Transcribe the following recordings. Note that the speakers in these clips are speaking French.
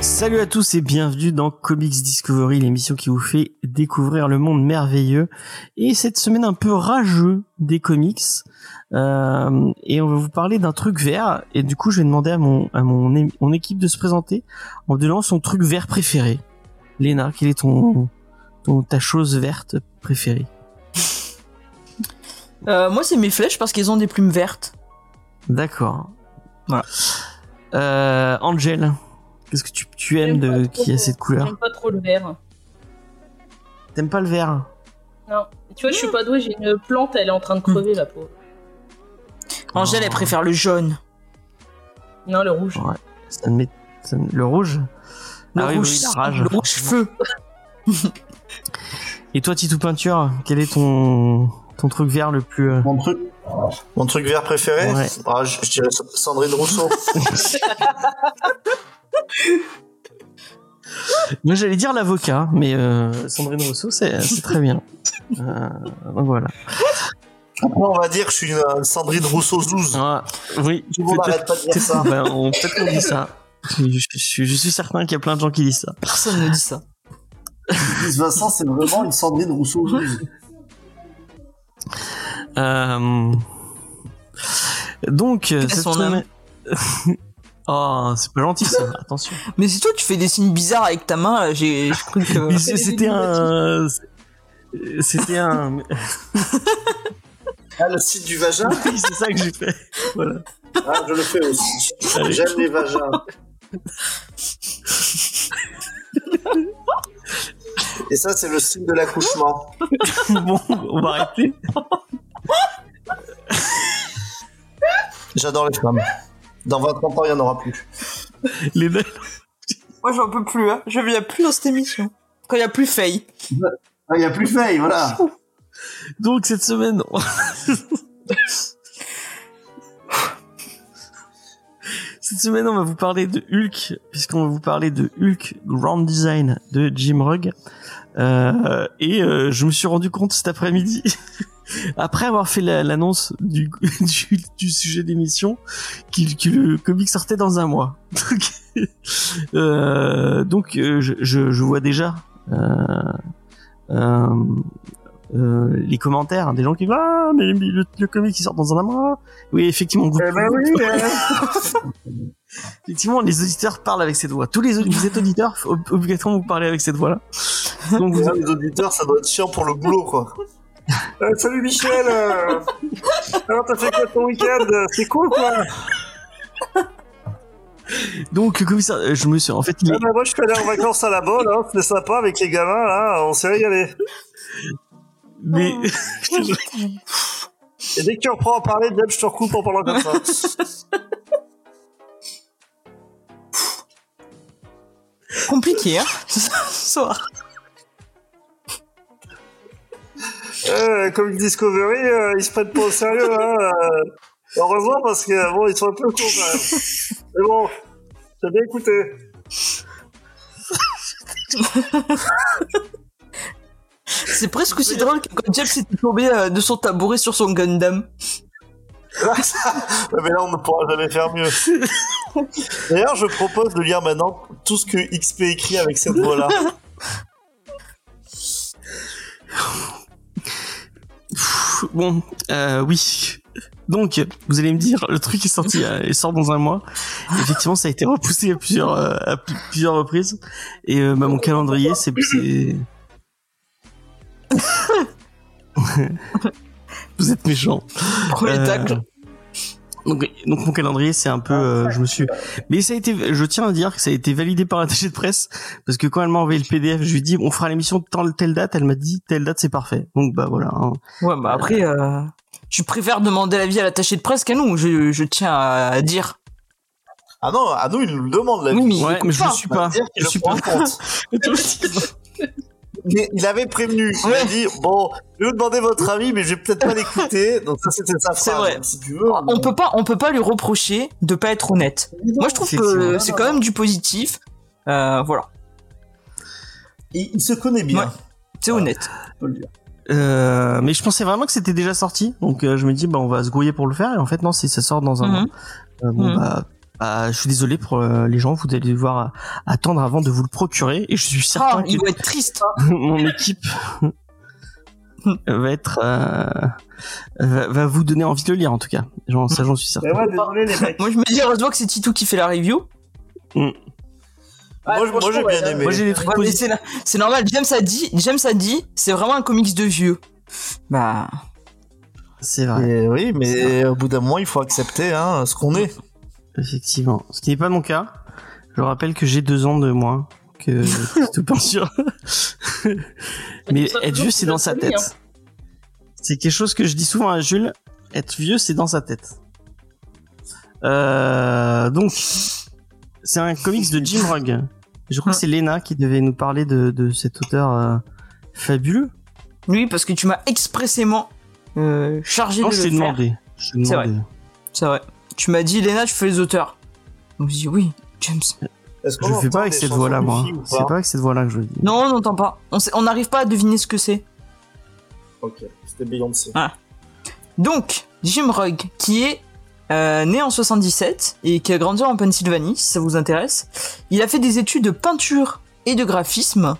Salut à tous et bienvenue dans Comics Discovery, l'émission qui vous fait découvrir le monde merveilleux et cette semaine un peu rageux des comics. Euh, et on va vous parler d'un truc vert et du coup je vais demander à mon à mon, mon équipe de se présenter en donnant son truc vert préféré. Léna, quelle est ton, ton ta chose verte préférée Euh, moi, c'est mes flèches parce qu'ils ont des plumes vertes. D'accord. Voilà. Euh, Angel, qu'est-ce que tu, tu aimes de qui a cette couleur J'aime pas trop le vert. T'aimes pas le vert Non. Tu vois, je suis pas douée, j'ai une plante, elle est en train de crever, la pauvre. Angèle, elle préfère le jaune. Non, le rouge. Ouais. Ça me met- ça me- le rouge Le Ah rouge, oui, la rage. le rouge feu. Et toi, Titou Peinture, quel est ton, ton truc vert le plus... euh, Mon truc, mon truc vert préféré Ouais. ah, je, je dirais Sandrine Rousseau. Moi, j'allais dire l'avocat, mais euh, Sandrine Rousseau, c'est très bien. Euh, donc voilà. Après, on va dire que je suis une euh, Sandrine Rousseau Zouze. Ah, oui, Tout le monde pas de dire ça. ben, on- peut-être qu'on dit ça. Je, je- je- je suis certain qu'il y a plein de gens qui disent ça. Personne ne dit ça. Vincent, c'est vraiment une Sandrine Rousseau Zouze. Euh, donc, cette son semaine... oh, c'est pas gentil ça, attention. Mais si toi, tu fais des signes bizarres avec ta main, j'ai cru que. C'est- C'était un... C'était un... Ah, le site du vagin Oui, c'est ça que j'ai fait. Voilà. ah, Je le fais aussi. J'aime les vagins. Et ça, c'est le signe de l'accouchement. Bon, on va arrêter. J'adore les femmes. Dans 20 ans, il n'y en aura plus. Les deux. Moi, j'en peux plus, hein. Je viens plus dans cette émission. Quand il y a plus Faye. Il n'y a plus Faye, voilà. Donc cette semaine, cette semaine, on va vous parler de Hulk, puisqu'on va vous parler de Hulk Grand Design de Jim Rugg. Euh, et euh, je me suis rendu compte cet après-midi, après avoir fait la- l'annonce du, sujet d'émission, que le comic sortait dans un mois. Donc, euh, je, je vois déjà. Euh, les commentaires des gens qui disent ah mais le, le comic qui sort dans un mois. Oui effectivement vous- Eh ben oui, effectivement les auditeurs parlent avec cette voix. Tous les vous êtes auditeurs obligatoirement vous parlez avec cette voix là donc vous, Déjà, les auditeurs, ça doit être chiant pour le boulot, quoi. Euh, salut Michel euh, Alors, t'as fait quoi ton week-end C'est cool, quoi. Donc le commissaire je me suis en fait il Ah bah, Moi, je suis allé en vacances à la bonne, hein, c'était sympa avec les gamins, là, on s'est régalé. Mais Et dès que tu reprends à parler, Deb, je te recoupe en parlant comme ça. Compliqué, hein. Ce soir. Euh, comme Discovery, euh, ils se prennent pas au sérieux, hein. euh, heureusement, parce que, bon, ils sont un peu cons, quand même. Mais bon, j'ai bien écouté. C'est presque aussi drôle que quand Jeff s'était tombé euh, de son tabouret sur son Gundam. Mais là, on ne pourra jamais faire mieux. D'ailleurs, je propose de lire maintenant tout ce que XP écrit avec cette voix-là. Bon euh, oui donc vous allez me dire le truc est sorti euh, il sort dans un mois effectivement ça a été repoussé à plusieurs à pl- plusieurs reprises et euh, bah, mon calendrier c'est c'est- vous êtes méchants Premier Euh, tacle. donc, donc mon calendrier c'est un peu euh, je me suis mais ça a été je tiens à dire que ça a été validé par l'attaché de presse parce que quand elle m'a envoyé le PDF je lui ai dit on fera l'émission de telle telle date elle m'a dit telle date c'est parfait donc bah voilà hein. Ouais, bah après, euh, tu préfères demander l'avis à l'attaché de presse qu'à nous, je, je tiens à dire. Ah non, à nous, ils nous le demandent, la Oui, vie. mais- ouais mais je pas. le suis pas je suis pas en compte. mais il avait prévenu. Il a dit bon, je vais vous demander votre avis, mais je vais peut-être pas l'écouter. Donc ça, c'était sa phrase. C'est vrai. Si tu veux. On peut pas, on peut pas lui reprocher de pas être honnête. Moi, je trouve que c'est quand même du positif. Euh, voilà, Il, il se connaît bien. Ouais. c'est honnête. on peut le dire. Euh, mais je pensais vraiment que c'était déjà sorti, donc euh, je me dis bah on va se grouiller pour le faire et en fait non si ça sort dans un Mhm. mois. Euh, bon Mhm. bah, bah, je suis désolé pour euh, les gens, vous allez devoir euh, attendre avant de vous le procurer et je suis certain Ah, que il doit être triste. mon équipe va être euh, va, va vous donner envie de le lire en tout cas. J'en- ça j'en suis certain. Mais ouais, désolé les mecs. Moi, je me dis heureusement que c'est Titou qui fait la review. Ah, moi, moi, j'ai bien ouais, aimé. Moi j'ai des trucs Ouais, mais positifs. c'est normal. James a dit, James a dit, c'est vraiment un comics de vieux. Bah, C'est vrai, Et oui, mais au bout d'un moment, il faut accepter hein, ce qu'on est. effectivement. Ce qui n'est pas mon cas. Je rappelle que j'ai deux ans de moins que tout peinture. Mais tu seras être vieux, c'est dans sa tête. C'est quelque chose que je dis souvent à Jules. Être vieux, c'est dans sa tête. Euh, donc, c'est un comics de Jim Rugg. Je crois que c'est Lena qui devait nous parler de, de cet auteur euh, fabuleux. oui, parce que tu m'as expressément euh, chargé Non, de je le faire. demandé. Je t'ai C'est demandé. C'est vrai. Tu m'as dit, Léna, tu fais les auteurs. Donc je dis oui, James. Est-ce Je fais pas avec cette voix-là, moi. C'est pas avec cette voix-là que je le dis. Non, on n'entend pas. On n'arrive pas à deviner ce que c'est. Ok, c'était Beyoncé. Donc, Jim Rugg, qui est euh, né en 77 et qui a grandi en Pennsylvanie, si ça vous intéresse. Il a fait des études de peinture et de graphisme.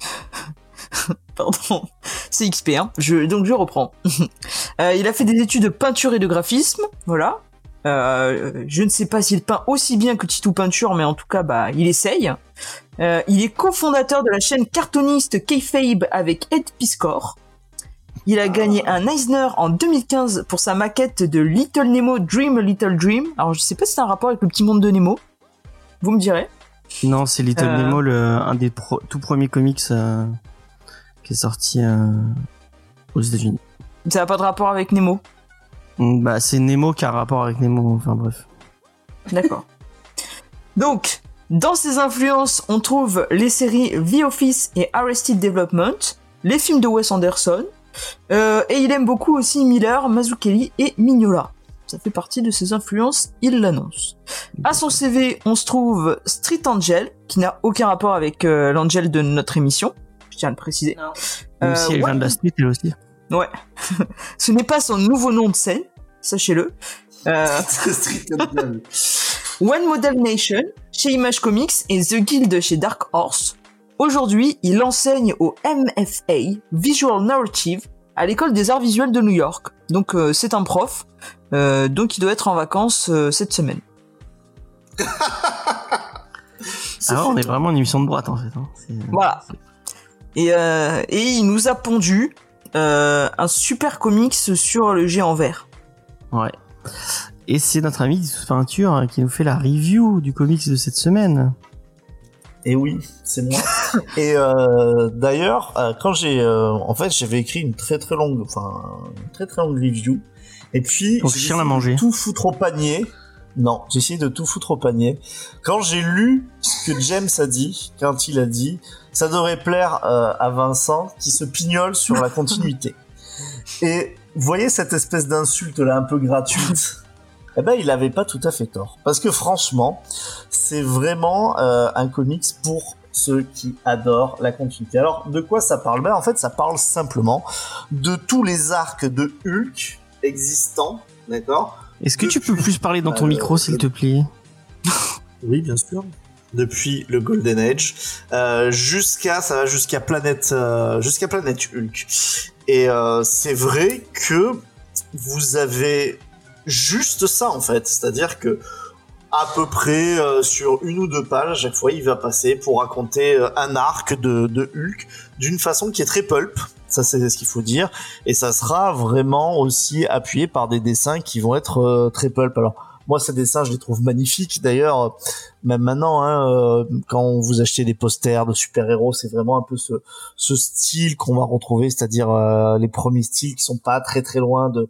Pardon, c'est XP, hein. Je, donc je reprends. Euh, il a fait des études de peinture et de graphisme, voilà. Euh, je ne sais pas s'il peint aussi bien que Titou Peinture, mais en tout cas, bah, il essaye. Euh, il est cofondateur de la chaîne cartooniste Kayfabe avec Ed Piscor. Il a gagné un Eisner en 2015 pour sa maquette de Little Nemo Dream a Little Dream. Alors je sais pas si c'est un rapport avec le petit monde de Nemo. Vous me direz. Non, c'est Little Euh. Nemo, le, un des pro- tout premiers comics euh, qui est sorti euh, aux États-Unis. Ça n'a pas de rapport avec Nemo. Mm, Bah, c'est Nemo qui a rapport avec Nemo. Enfin bref. D'accord. Donc, dans ses influences, on trouve les séries The Office et Arrested Development, les films de Wes Anderson, euh, et il aime beaucoup aussi Miller, Mazzucchelli et Mignola. Ça fait partie de ses influences, il l'annonce. À son CV, on se trouve Street Angel, qui n'a aucun rapport avec euh, l'Angel de notre émission, je tiens à le préciser. Non. Même Euh, si elle vient de la street, elle aussi. Ouais. Ce n'est pas son nouveau nom de scène, sachez-le. Euh. One Model Nation chez Image Comics et The Guild chez Dark Horse. Aujourd'hui, il enseigne au MFA Visual Narrative à l'école des arts visuels de New York. Donc euh, c'est un prof, euh, donc il doit être en vacances euh, cette semaine. C'est Ah, on est vraiment une émission de droite en fait. hein. C'est- Voilà. Et, euh, et il nous a pondu euh, un super comics sur le géant vert. Ouais. Et c'est notre ami Sous Peinture hein, qui nous fait la review du comics de cette semaine. Et oui, c'est moi. Et euh, d'ailleurs, euh, quand j'ai, euh, en fait, j'avais écrit une très très longue, enfin, une très très longue review. Et puis, j'ai. Tout foutre au panier. Non, j'ai essayé de tout foutre au panier. Quand j'ai lu ce que James a dit, quand il a dit, ça devrait plaire euh, à Vincent qui se pignole sur la continuité. Et vous voyez cette espèce d'insulte là un peu gratuite? Eh ben, il avait pas tout à fait tort. Parce que franchement, c'est vraiment euh, un comics pour ceux qui adorent la continuité. Alors, de quoi ça parle? Ben, en fait, ça parle simplement de tous les arcs de Hulk existants, d'accord? Est-ce que tu peux plus parler dans ton Euh, micro s'il te plaît? Oui, bien sûr. Depuis le Golden Age, euh, jusqu'à ça va jusqu'à planète euh, jusqu'à planète Hulk. Et c'est vrai que vous avez juste ça en fait, c'est-à-dire que à peu près euh, sur une ou deux pages à chaque fois, il va passer pour raconter euh, un arc de, de Hulk d'une façon qui est très pulp. Ça, c'est ce qu'il faut dire. Et ça sera vraiment aussi appuyé par des dessins qui vont être euh, très pulp. Alors, moi, ces dessins, je les trouve magnifiques. D'ailleurs, même maintenant, hein, euh, quand vous achetez des posters de super-héros, c'est vraiment un peu ce, style qu'on va retrouver, c'est-à-dire euh, les premiers styles qui sont pas très très loin de,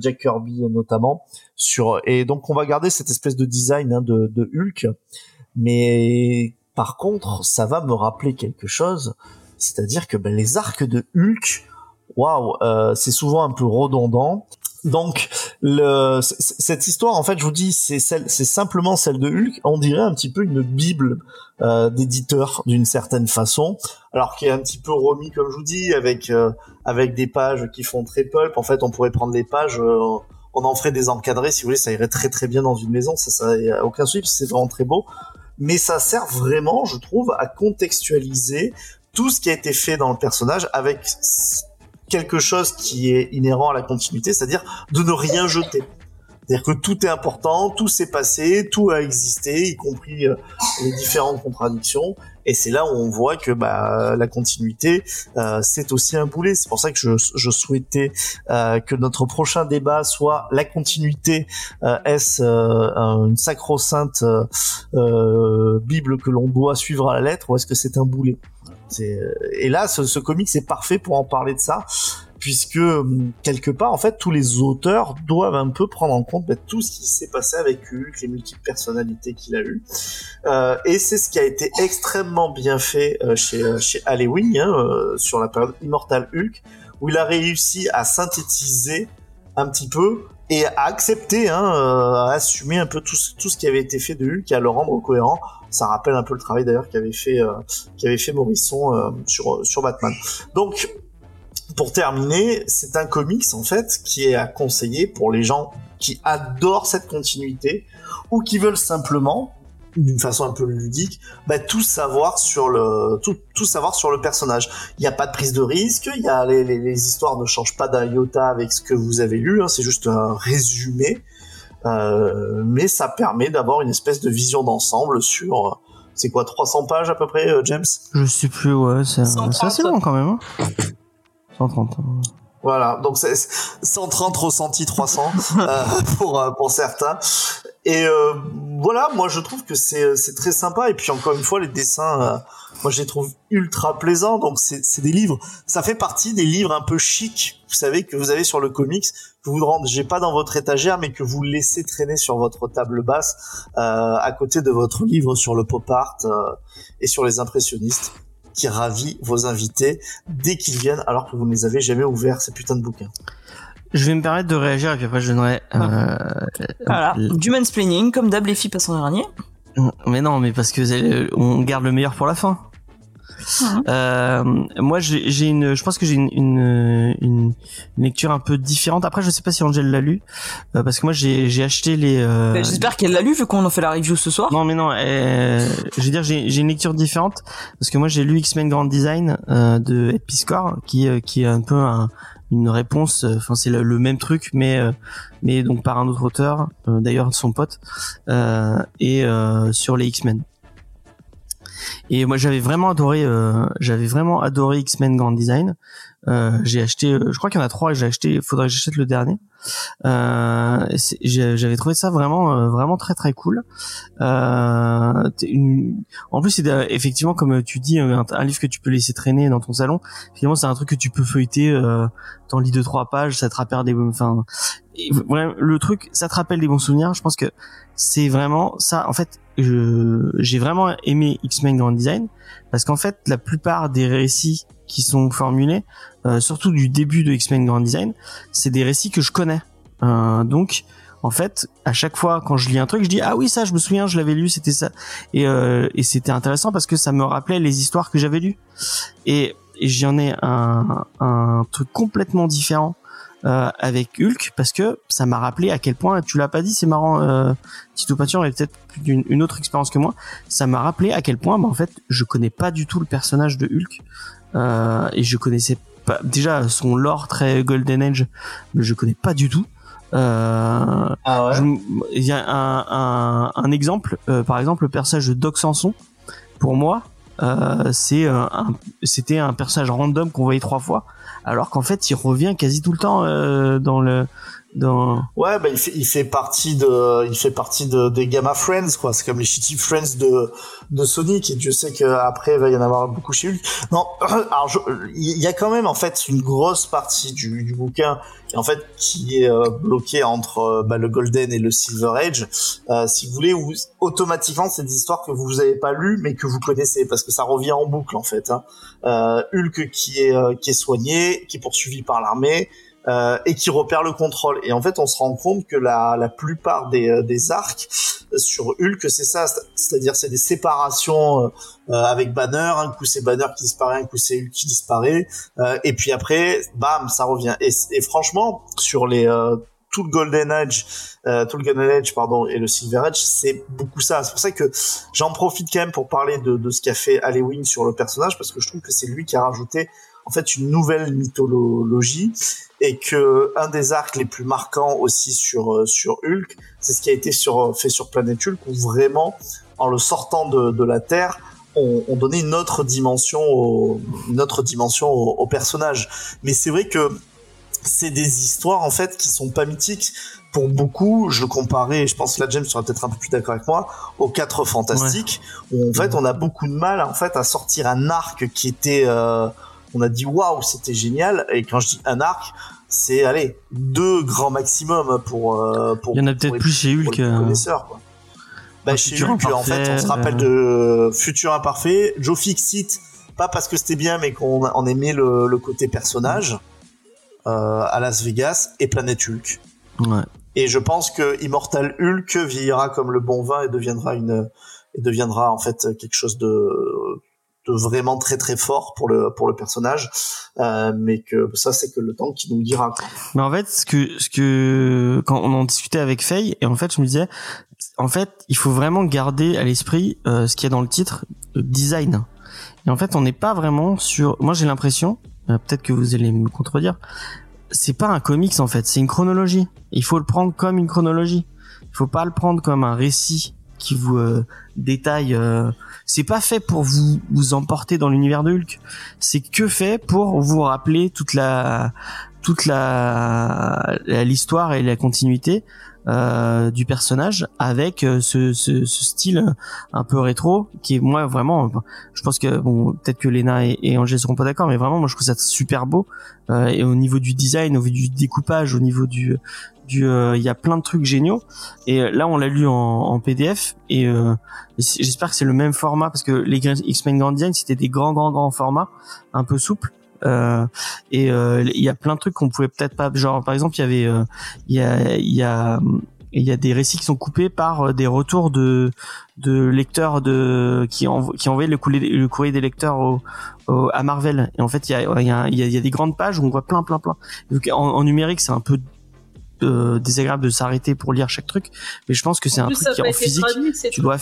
Jack Kirby notamment. Et donc on va garder cette espèce de design hein, de Hulk, mais Par contre, ça va me rappeler quelque chose, c'est-à-dire que ben, les arcs de Hulk, waouh, euh, c'est souvent un peu redondant. Donc cette histoire, en fait, je vous dis, c'est simplement celle de Hulk. On dirait un petit peu une bible euh, d'éditeur d'une certaine façon, alors qui est un petit peu remis, comme je vous dis, avec euh, avec des pages qui font très pulp. En fait, on pourrait prendre les pages, euh, on en ferait des encadrés, si vous voulez, ça irait très très bien dans une maison. Ça, y a aucun souci, c'est vraiment très beau. Mais ça sert vraiment, je trouve, à contextualiser tout ce qui a été fait dans le personnage avec quelque chose qui est inhérent à la continuité, c'est-à-dire de ne rien jeter. C'est-à-dire que tout est important, tout s'est passé, tout a existé, y compris euh, les différentes contradictions. Et c'est là où on voit que bah, la continuité, euh, c'est aussi un boulet. C'est pour ça que je, je souhaitais euh, que notre prochain débat soit la continuité. Euh, Est-ce euh, un- une sacro-sainte euh, Bible que l'on doit suivre à la lettre ou est-ce que c'est un boulet? Et là, ce, comic, c'est parfait pour en parler de ça puisque hum, quelque part en fait tous les auteurs doivent un peu prendre en compte bah, tout ce qui s'est passé avec Hulk, les multiples personnalités qu'il a eues, Euh, et c'est ce qui a été extrêmement bien fait euh, chez euh, chez Halloween hein, euh, sur la période Immortal Hulk, où il a réussi à synthétiser un petit peu et à accepter, hein, euh, à assumer un peu tout, ce- tout ce qui avait été fait de Hulk et à le rendre cohérent. Ça rappelle un peu le travail d'ailleurs qu'avait fait euh, qu'avait fait Morrison euh, sur sur Batman. Donc pour terminer, c'est un comics en fait qui est à conseiller pour les gens qui adorent cette continuité ou qui veulent simplement d'une façon un peu ludique, bah, tout savoir sur le tout, tout savoir sur le personnage. Il n'y a pas de prise de risque, il y a les, les, les histoires ne changent pas d'un iota avec ce que vous avez lu, hein, c'est juste un résumé, euh, mais ça permet d'avoir une espèce de vision d'ensemble sur c'est quoi 300 pages à peu près, euh, James? Je sais plus, ouais, c'est c'est 130. assez long quand même. Hein 130. hein. Voilà, donc c'est 130 ressentis 300 euh, pour euh, pour certains. Et euh, voilà, moi je trouve que c'est c'est très sympa. Et puis encore une fois, les dessins, euh, moi je les trouve ultra plaisants. Donc c'est c'est des livres, ça fait partie des livres un peu chics, vous savez que vous avez sur le comics, que vous ne rangez pas dans votre étagère, mais que vous laissez traîner sur votre table basse, euh, à côté de votre livre sur le pop art euh, et sur les impressionnistes qui ravit vos invités dès qu'ils viennent alors que vous ne les avez jamais ouverts ces putains de bouquins. Je vais me permettre de réagir et puis après je donnerai. Euh, Voilà, l- du mansplaining, comme d'hab, les filles passent en dernier. Mais non, mais parce que euh, on garde le meilleur pour la fin. Euh, moi, j'ai une, je pense que j'ai une, une, une lecture un peu différente. Après, je sais pas si Angel l'a lu, euh, parce que moi, j'ai acheté les. euh, Ben, J'espère qu'elle l'a lu, vu qu'on en fait la review ce soir. Non, mais non. euh, je veux dire, j'ai une lecture différente parce que moi, j'ai lu X-Men Grand Design euh, de Ed Piscor, qui euh, qui est un peu un, une réponse. Enfin, c'est le, le même truc, mais euh, mais donc par un autre auteur, euh, d'ailleurs son pote, euh, et euh, sur les X-Men. Et moi j'avais vraiment adoré, euh, j'avais vraiment adoré X-Men Grand Design. Euh, j'ai acheté, euh, je crois qu'il y en a trois j'ai acheté. Il faudrait que j'achète le dernier. Euh, j'avais trouvé ça vraiment, euh, vraiment très très cool. Euh, une- En plus, c'est effectivement comme tu dis, un, livre que tu peux laisser traîner dans ton salon. Finalement, c'est un truc que tu peux feuilleter. Euh, T'en lis deux trois pages, ça te rappelle des, enfin, le truc, ça te rappelle des bons souvenirs. Je pense que c'est vraiment ça. En fait, j'ai vraiment aimé X-Men Grand Design parce qu'en fait, la plupart des récits qui sont formulés, euh, surtout du début de X-Men Grand Design, c'est des récits que je connais. Euh, donc, en fait, à chaque fois quand je lis un truc, je dis ah oui ça, je me souviens, je l'avais lu, c'était ça. Et, euh, c'était intéressant parce que ça me rappelait les histoires que j'avais lues. Et, j'en ai un, truc complètement différent avec Hulk parce que ça m'a rappelé à quel point tu l'as pas dit, c'est marrant. Euh, Tito Peinture avait peut-être une autre expérience que moi. Ça m'a rappelé à quel point, bah, en fait, je connais pas du tout le personnage de Hulk et je connaissais pas déjà son lore très Golden Age, mais je connais pas du tout. Euh, Ah Il y a un, un, un exemple, euh, par exemple le personnage de Doc Samson. Pour moi, euh, c'est euh, un, c'était un personnage random qu'on voyait trois fois, alors qu'en fait il revient quasi tout le temps euh, dans le dans Ouais, bah il fait, il fait partie de, il fait partie de, des Gamma Friends, quoi. C'est comme les Shitty Friends de, de Sonic. Et Dieu sait qu'après, il va y en avoir beaucoup chez Hulk. Non, alors, il y a quand même, en fait, une grosse partie du, du bouquin, en fait, qui est euh, bloquée entre euh, bah, le Golden et le Silver Age. Euh, si vous voulez, où automatiquement, c'est des histoires que vous avez pas lues, mais que vous connaissez, parce que ça revient en boucle, en fait. Hein. Euh, Hulk qui est, euh, qui est soigné, qui est poursuivi par l'armée, euh, et qui repère le contrôle. Et en fait, on se rend compte que la, la plupart des, euh, des arcs sur Hulk, c'est ça, c'est- c'est-à-dire c'est des séparations euh, euh, avec Banner. Un coup c'est Banner qui disparaît, un coup c'est Hulk qui disparaît, euh, et puis après, bam, ça revient. Et, franchement, sur les euh, tout le Golden Age, euh, tout le Golden Age, pardon, et le Silver Age, c'est beaucoup ça. C'est pour ça que j'en profite quand même pour parler de, de ce qu'a fait Halloween sur le personnage, parce que je trouve que c'est lui qui a rajouté en fait une nouvelle mythologie et que un des arcs les plus marquants aussi sur euh, sur Hulk, c'est ce qui a été sur fait sur Planète Hulk où vraiment en le sortant de, de la Terre, on, on donnait une autre dimension au, une autre dimension au, au personnage. Mais c'est vrai que c'est des histoires en fait qui sont pas mythiques pour beaucoup. Je le comparais, je pense que la James sera peut-être un peu plus d'accord avec moi, aux quatre fantastiques où en fait on a beaucoup de mal en fait à sortir un arc qui était euh, on a dit waouh c'était génial et quand je dis un arc c'est allez deux grands maximum pour euh, pour il y en a peut-être plus chez Hulk euh, connaisseurs, quoi. Bah, un chez Hulk, en fait, on se rappelle de Futur Imparfait, Joe Fixit, pas parce que c'était bien, mais qu'on on aimait le, le côté personnage, euh, à Las Vegas, et Planète Hulk. ouais. Et je pense que Immortal Hulk vieillira comme le bon vin et deviendra une, et deviendra, en fait, quelque chose de, vraiment très très fort pour le, pour le personnage, euh, mais que ça, c'est que le temps qui nous dira. Mais en fait, ce que, ce que, quand on en discutait avec Faye, et en fait, je me disais, en fait, il faut vraiment garder à l'esprit euh, ce qu'il y a dans le titre, design. Et en fait, on n'est pas vraiment sur. Moi, j'ai l'impression, euh, peut-être que vous allez me contredire, c'est pas un comics en fait, c'est une chronologie. Il faut le prendre comme une chronologie. Il faut pas le prendre comme un récit qui vous euh, détaille. euh, C'est pas fait pour vous vous emporter dans l'univers de Hulk. C'est que fait pour vous rappeler toute la toute la l'histoire et la continuité euh, du personnage avec euh, ce, ce, ce style un peu rétro qui est moi vraiment je pense que bon peut-être que Lena et, et Angèle seront pas d'accord mais vraiment moi je trouve ça super beau. Euh, et au niveau du design au niveau du découpage au niveau du du euh, il y a plein de trucs géniaux. Et là on l'a lu en, en PDF et j'espère que c'est le même format parce que les X-Men Grand c'était des grands grands grands formats un peu souples euh, et euh, il y a plein de trucs qu'on pouvait peut-être pas genre par exemple il y avait euh, il y a il y a il y a des récits qui sont coupés par euh, des retours de de lecteurs de qui envo- qui envoyaient le courrier, le courrier des lecteurs au, au- à Marvel et en fait il y a il y a, il y a- y a des grandes pages où on voit plein plein plein donc en, en numérique c'est un peu euh, désagréable de s'arrêter pour lire chaque truc mais je pense que c'est un truc qui en physique traduit, tu dois.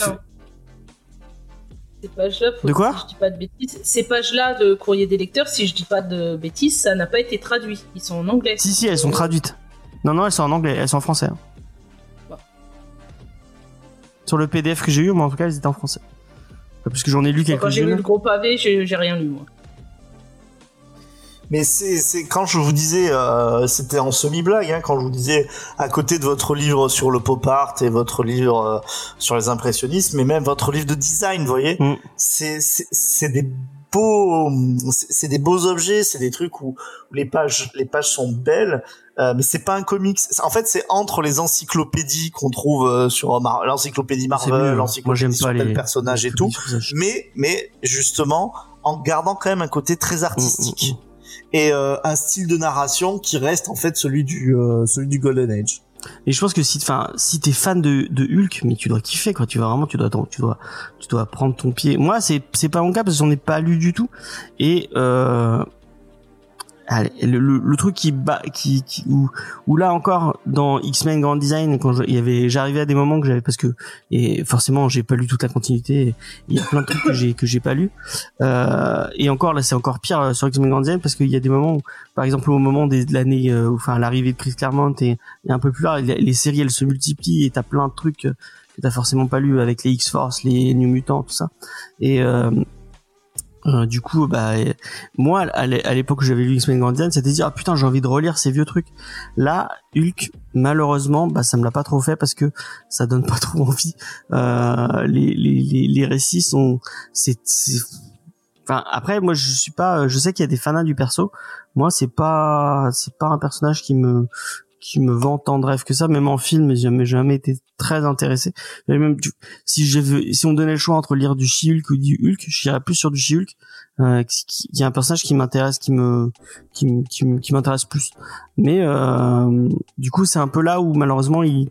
Ces pages-là, De quoi si je dis pas de bêtises. Ces pages-là de courrier des lecteurs, si je dis pas de bêtises, ça n'a pas été traduit. Ils sont en anglais. si si elles sont traduites non non elles sont en anglais elles sont en français hein. Bon. sur le PDF que j'ai eu moi en tout cas elles étaient en français parce que j'en ai lu Quand j'ai lu quelques-unes le gros pavé, j'ai rien lu, moi. Mais c'est quand je vous disais, euh, c'était en semi-blague, hein, quand je vous disais à côté de votre livre sur le pop art et votre livre euh, sur les impressionnistes, mais même votre livre de design, vous voyez, Mm. c'est des beaux, c'est des beaux objets, c'est des trucs où, où les pages les pages sont belles. Euh, mais c'est pas un comics. En fait, c'est entre les encyclopédies qu'on trouve euh, sur Mar- l'encyclopédie Marvel, j'aime l'encyclopédie sur tel les personnage et tout. Mais, mais justement, en gardant quand même un côté très artistique Mm, mm, et euh, un style de narration qui reste en fait celui du euh, celui du Golden Age. Et je pense que si, enfin, si t'es fan de, de Hulk, mais tu dois kiffer, quoi. Tu vas vraiment, tu dois, tu dois, tu dois prendre ton pied. Moi, c'est, c'est pas mon cas parce que j'en ai pas lu du tout. Et euh, le, le, le truc qui bat, qui, qui où, où là encore dans X-Men Grand Design, quand il y avait, j'arrivais à des moments que j'avais parce que et forcément j'ai pas lu toute la continuité. Il y a plein de trucs que j'ai que j'ai pas lu. Euh, et encore là, c'est encore pire euh, sur X-Men Grand Design parce qu'il y a des moments où, par exemple, au moment des, de l'année, euh, enfin l'arrivée de Chris Claremont et, un peu plus tard, les, les séries elles se multiplient et t'as plein de trucs euh, que t'as forcément pas lu avec les X-Force, les New Mutants, tout ça. Et euh, Euh, du coup, bah, moi, à l'é- à l'époque où j'avais lu X-Men Design, c'était dire, ah putain, j'ai envie de relire ces vieux trucs. Là, Hulk, malheureusement, bah, ça me l'a pas trop fait parce que ça donne pas trop envie. Euh, les, les, les, les récits sont, c'est, enfin, après, moi, je suis pas, je sais qu'il y a des fanats du perso. Moi, c'est pas, c'est pas un personnage qui me, qui me vend tant de rêves que ça, même en film, j'ai jamais, jamais été très intéressé. Même, si j'ai si on donnait le choix entre lire du She-Hulk ou du Hulk, j'irais plus sur du She-Hulk, qui- qui est un personnage qui m'intéresse, qui me, qui, qui, qui m'intéresse plus. Mais euh, du coup, c'est un peu là où malheureusement, il,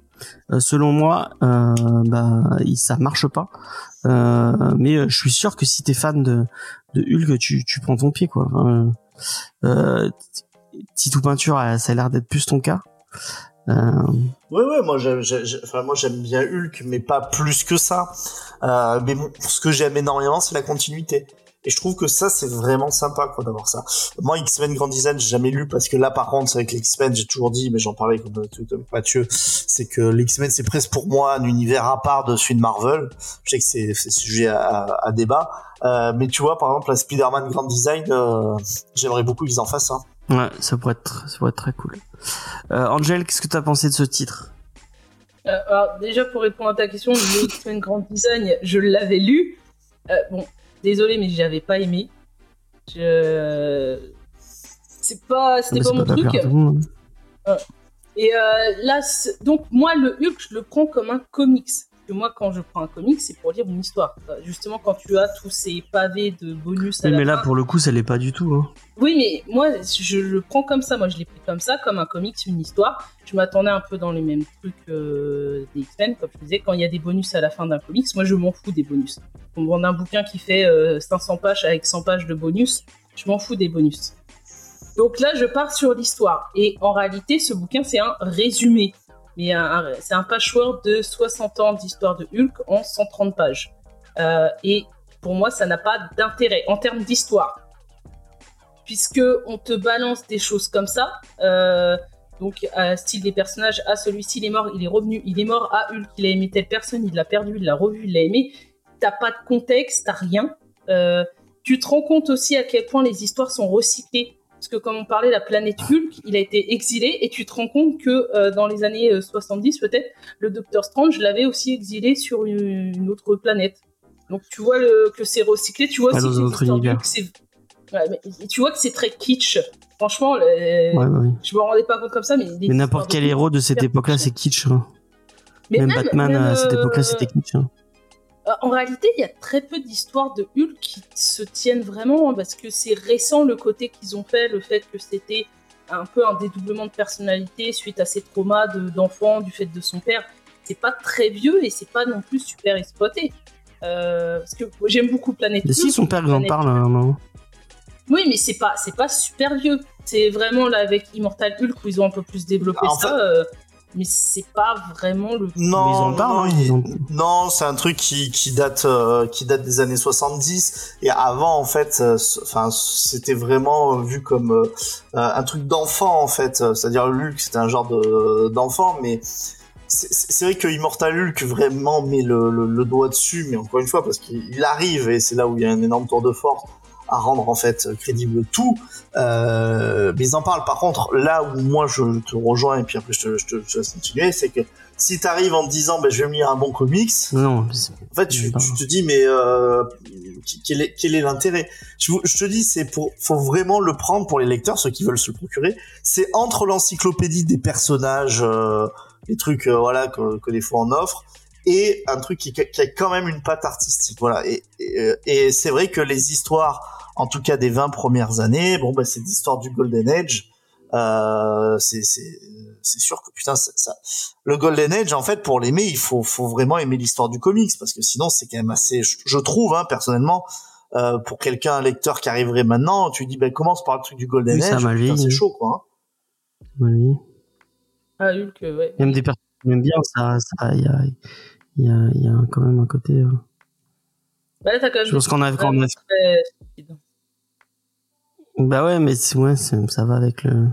euh, selon moi, euh, bah, il, ça marche pas. Euh, mais euh, je suis sûr que si t'es fan de, de Hulk, tu, tu prends ton pied, quoi. Euh, Titou Peinture, ça a l'air d'être plus ton cas. Euh, Ouais, ouais, moi j'aime, j'ai- j'ai- enfin, moi j'aime bien Hulk, mais pas plus que ça. Euh, mais bon, ce que j'aime énormément, c'est la continuité. Et je trouve que ça, c'est vraiment sympa, quoi, d'avoir ça. Moi, X-Men Grand Design, j'ai jamais lu parce que là, par contre, avec les X-Men, j'ai toujours dit, mais j'en parlais comme, comme Mathieu, c'est que les X-Men, c'est presque pour moi un univers à part de celui de Marvel. Je sais que c'est, sujet à, à, débat. Euh, mais tu vois, par exemple, la Spider-Man Grand Design, euh, j'aimerais beaucoup qu'ils en fassent un. Ouais, ça pourrait être, ça pourrait être très cool. Euh, Angel, qu'est-ce que t'as pensé de ce titre? Euh, alors, déjà, pour répondre à ta question, le X-Men Grand Design, je l'avais lu. Euh, bon, désolé, mais j'avais pas aimé. Je... C'est pas, c'était Mais pas mon truc. le monde. Et euh, là, donc moi, le Hulk, je le prends comme un comics. Que moi, quand je prends un comics, c'est pour lire une histoire. Euh, Justement, quand tu as tous ces pavés de bonus à Oui, la mais là, fin. pour le coup, ça l'est pas du tout. Hein. Oui, mais moi, je le prends comme ça. Moi, je l'ai pris comme ça, comme un comics, une histoire. Je m'attendais un peu dans les mêmes trucs euh, des X-Men, comme je disais. Quand il y a des bonus à la fin d'un comics, moi, je m'en fous des bonus. On me vend un bouquin qui fait euh, 500 pages avec 100 pages de bonus. Je m'en fous des bonus. Donc là, je pars sur l'histoire. Et en réalité, ce bouquin, c'est un résumé. Mais c'est un patchwork de 60 ans d'histoire de Hulk en 130 pages. Euh, et pour moi, ça n'a pas d'intérêt en termes d'histoire puisque on te balance des choses comme ça. Euh, donc, à style des personnages, ah, celui-ci, il est mort, il est revenu, il est mort, ah, Hulk, il a aimé telle personne, il l'a perdu, il l'a revu, il l'a aimé. T'as pas de contexte, t'as rien. Euh, tu te rends compte aussi à quel point les histoires sont recyclées. Parce que, comme on parlait, la planète Hulk, il a été exilé, et tu te rends compte que euh, dans les années euh, 70, peut-être, le Docteur Strange l'avait aussi exilé sur une, une autre planète. Donc, tu vois le, que c'est recyclé, tu vois aussi que Ouais, mais tu vois que c'est très kitsch. Franchement, le- Ouais, bah oui. je me rendais pas compte comme ça, mais. Mais n'importe quel héros de cette époque-là, c'est kitsch. hein. Mais même, Batman même, à cette euh, époque-là, c'était kitsch. hein. Euh, En réalité, il y a très peu d'histoires de Hulk qui se tiennent vraiment hein, parce que c'est récent le côté qu'ils ont fait, le fait que c'était un peu un dédoublement de personnalité suite à ses traumas de- d'enfant du fait de son père. C'est pas très vieux et c'est pas non plus super exploité. Euh, parce que j'aime beaucoup Planète Mais si, son père, en parle à un moment. Oui, mais c'est pas, c'est pas super vieux. C'est vraiment là avec Immortal Hulk où ils ont un peu plus développé Ah, ça. euh, mais c'est pas vraiment le. Non, non, parlent, non, hein, il- non, c'est un truc qui, qui date euh, qui date des années 70 et avant en fait, euh, enfin c'était vraiment vu comme euh, euh, un truc d'enfant en fait, c'est-à-dire Hulk c'était un genre de d'enfant, mais c'est- vrai que Immortal Hulk vraiment met le, le, le doigt dessus, mais encore une fois parce qu'il il arrive et c'est là où il y a un énorme tour de force à rendre en fait crédible tout. Euh, mais ils en parlent. Par contre, là où moi je te rejoins et puis après je te, je te, je te laisse continuer, c'est que si t'arrives en te disant bah, je vais me lire un bon comics, Non, en fait tu, te dis mais euh, quel est quel est l'intérêt? Je, je te dis c'est pour faut vraiment le prendre pour les lecteurs ceux qui veulent se le procurer. C'est entre l'encyclopédie des personnages, euh, les trucs euh, voilà que, que des fois on offre et un truc qui, qui a quand même une patte artistique. Voilà. Et, et, et c'est vrai que les histoires, en tout cas des 20 premières années, bon, bah, c'est l'histoire du Golden Age. Euh, c'est, c'est, c'est sûr que putain, ça, ça- le Golden Age, en fait, pour l'aimer, il faut, faut vraiment aimer l'histoire du comics parce que sinon, c'est quand même assez, je, je trouve, hein, personnellement, euh, pour quelqu'un, un lecteur qui arriverait maintenant, tu dis, ben, commence par le truc du Golden Oui, ça Age. c'est chaud, quoi. hein. oui. Ah, Hulk, ouais. Même des personnes qui m'aiment bien, ça, ça, il y a, il y a, il y a quand même un côté. euh, Bah, quand même Je pense qu'on a, quand on a- très. Bah ouais, mais ouais, ça va avec le.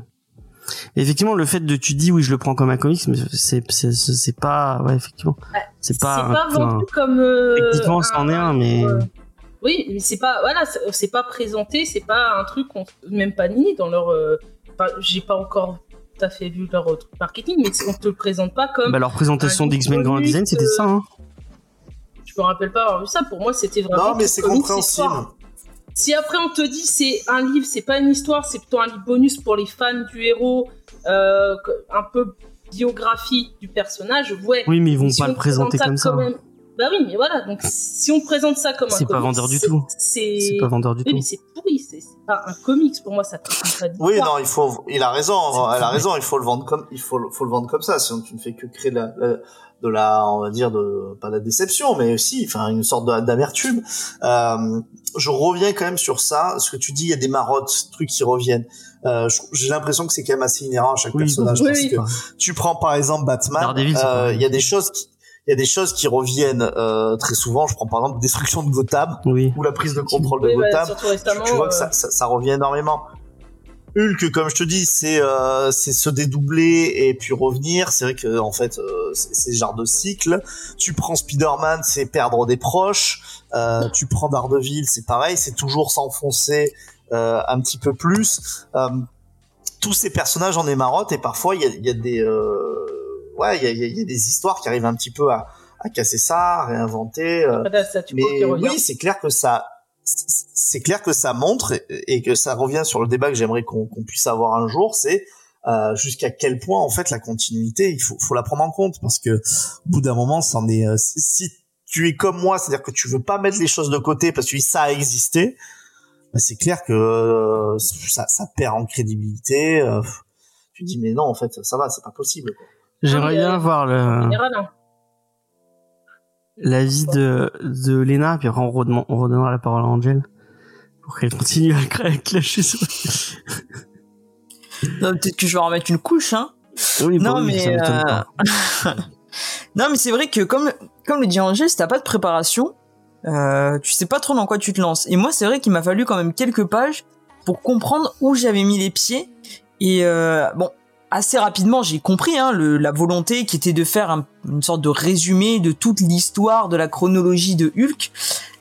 Effectivement, le fait de tu dis oui, je le prends comme un comics, mais c'est c'est pas ouais effectivement. Ouais, C'est pas. C'est pas enfin, vendu comme. euh, Techniquement, c'en est un, mais- euh, Oui, mais c'est pas voilà, c'est- pas présenté, c'est pas un truc qu'on même pas ni dans leur. euh, enfin, J'ai pas encore tout à fait vu leur truc marketing, mais on te le présente pas comme. Bah, leur présentation d'X-Men Grand Design, c'était euh, ça. Hein. Je me rappelle pas avoir vu ça. Pour moi, c'était vraiment. Non, mais c'est compréhensible. histoire. Si après on te dit c'est un livre, c'est pas une histoire, c'est plutôt un livre bonus pour les fans du héros, euh, un peu biographie du personnage, ouais. Oui, mais ils vont si pas le présenter présente comme ça. même- Bah oui, mais voilà. Donc si on présente ça comme un C'est pas vendeur du tout. C'est pas vendeur du Oui, tout. mais c'est pourri. C'est pas un comics pour moi. Ça. Oui, non, il faut, il a raison, elle a raison, il faut le vendre comme, il faut, le- faut le vendre comme ça, sinon tu ne fais que créer de la, la- de la, on va dire de, pas de la déception, mais aussi, enfin, une sorte d'amertume. Euh, je reviens quand même sur ça, ce que tu dis, il y a des marottes, trucs qui reviennent. Euh, j'ai l'impression que c'est quand même assez inhérent à chaque Oui, personnage, oui, parce oui. que tu prends par exemple Batman, euh, il y a des choses qui, il y a des choses qui reviennent euh, très souvent. Je prends par exemple destruction de Gotham Oui. ou la prise de contrôle de Oui, voilà, Gotham surtout tu, tu vois que euh, ça, ça, ça revient énormément. Hulk, comme je te dis, c'est euh, c'est se dédoubler et puis revenir. C'est vrai que en fait, euh, c'est c'est ce genre de cycle. Tu prends Spider-Man, c'est perdre des proches. Euh, tu prends Daredevil, c'est pareil, c'est toujours s'enfoncer euh, un petit peu plus. Euh, tous ces personnages en émarotent et parfois il y a, y a des euh, ouais, il y a, y a- y a des histoires qui arrivent un petit peu à, à casser ça, à réinventer. mais oui, c'est clair que ça, c'est clair que ça montre et, que ça revient sur le débat que j'aimerais qu'on puisse avoir un jour, c'est euh, jusqu'à quel point en fait la continuité, il faut, faut la prendre en compte parce que au bout d'un moment, c'en est. euh, si- tu es comme moi, c'est-à-dire que tu veux pas mettre les choses de côté parce que ça a existé, bah, c'est clair que euh, ça, ça perd en crédibilité. euh, tu dis mais non, en fait, ça va, c'est pas possible. J'aimerais bien euh, voir le, général, hein. L'avis de, de Lena, puis après on, redonnera la parole à Angel pour qu'elle continue à, à clasher sur. Non, Peut-être que je vais en remettre une couche, hein. Oui, bah Non, mais, pas. Non, mais c'est vrai que comme comme le dit Angèle, si t'as pas de préparation, euh, tu sais pas trop dans quoi tu te lances. Et moi, c'est vrai qu'il m'a fallu quand même quelques pages pour comprendre où j'avais mis les pieds. Et euh, bon, assez rapidement, j'ai compris hein, le, la volonté qui était de faire un- une sorte de résumé de toute l'histoire de la chronologie de Hulk.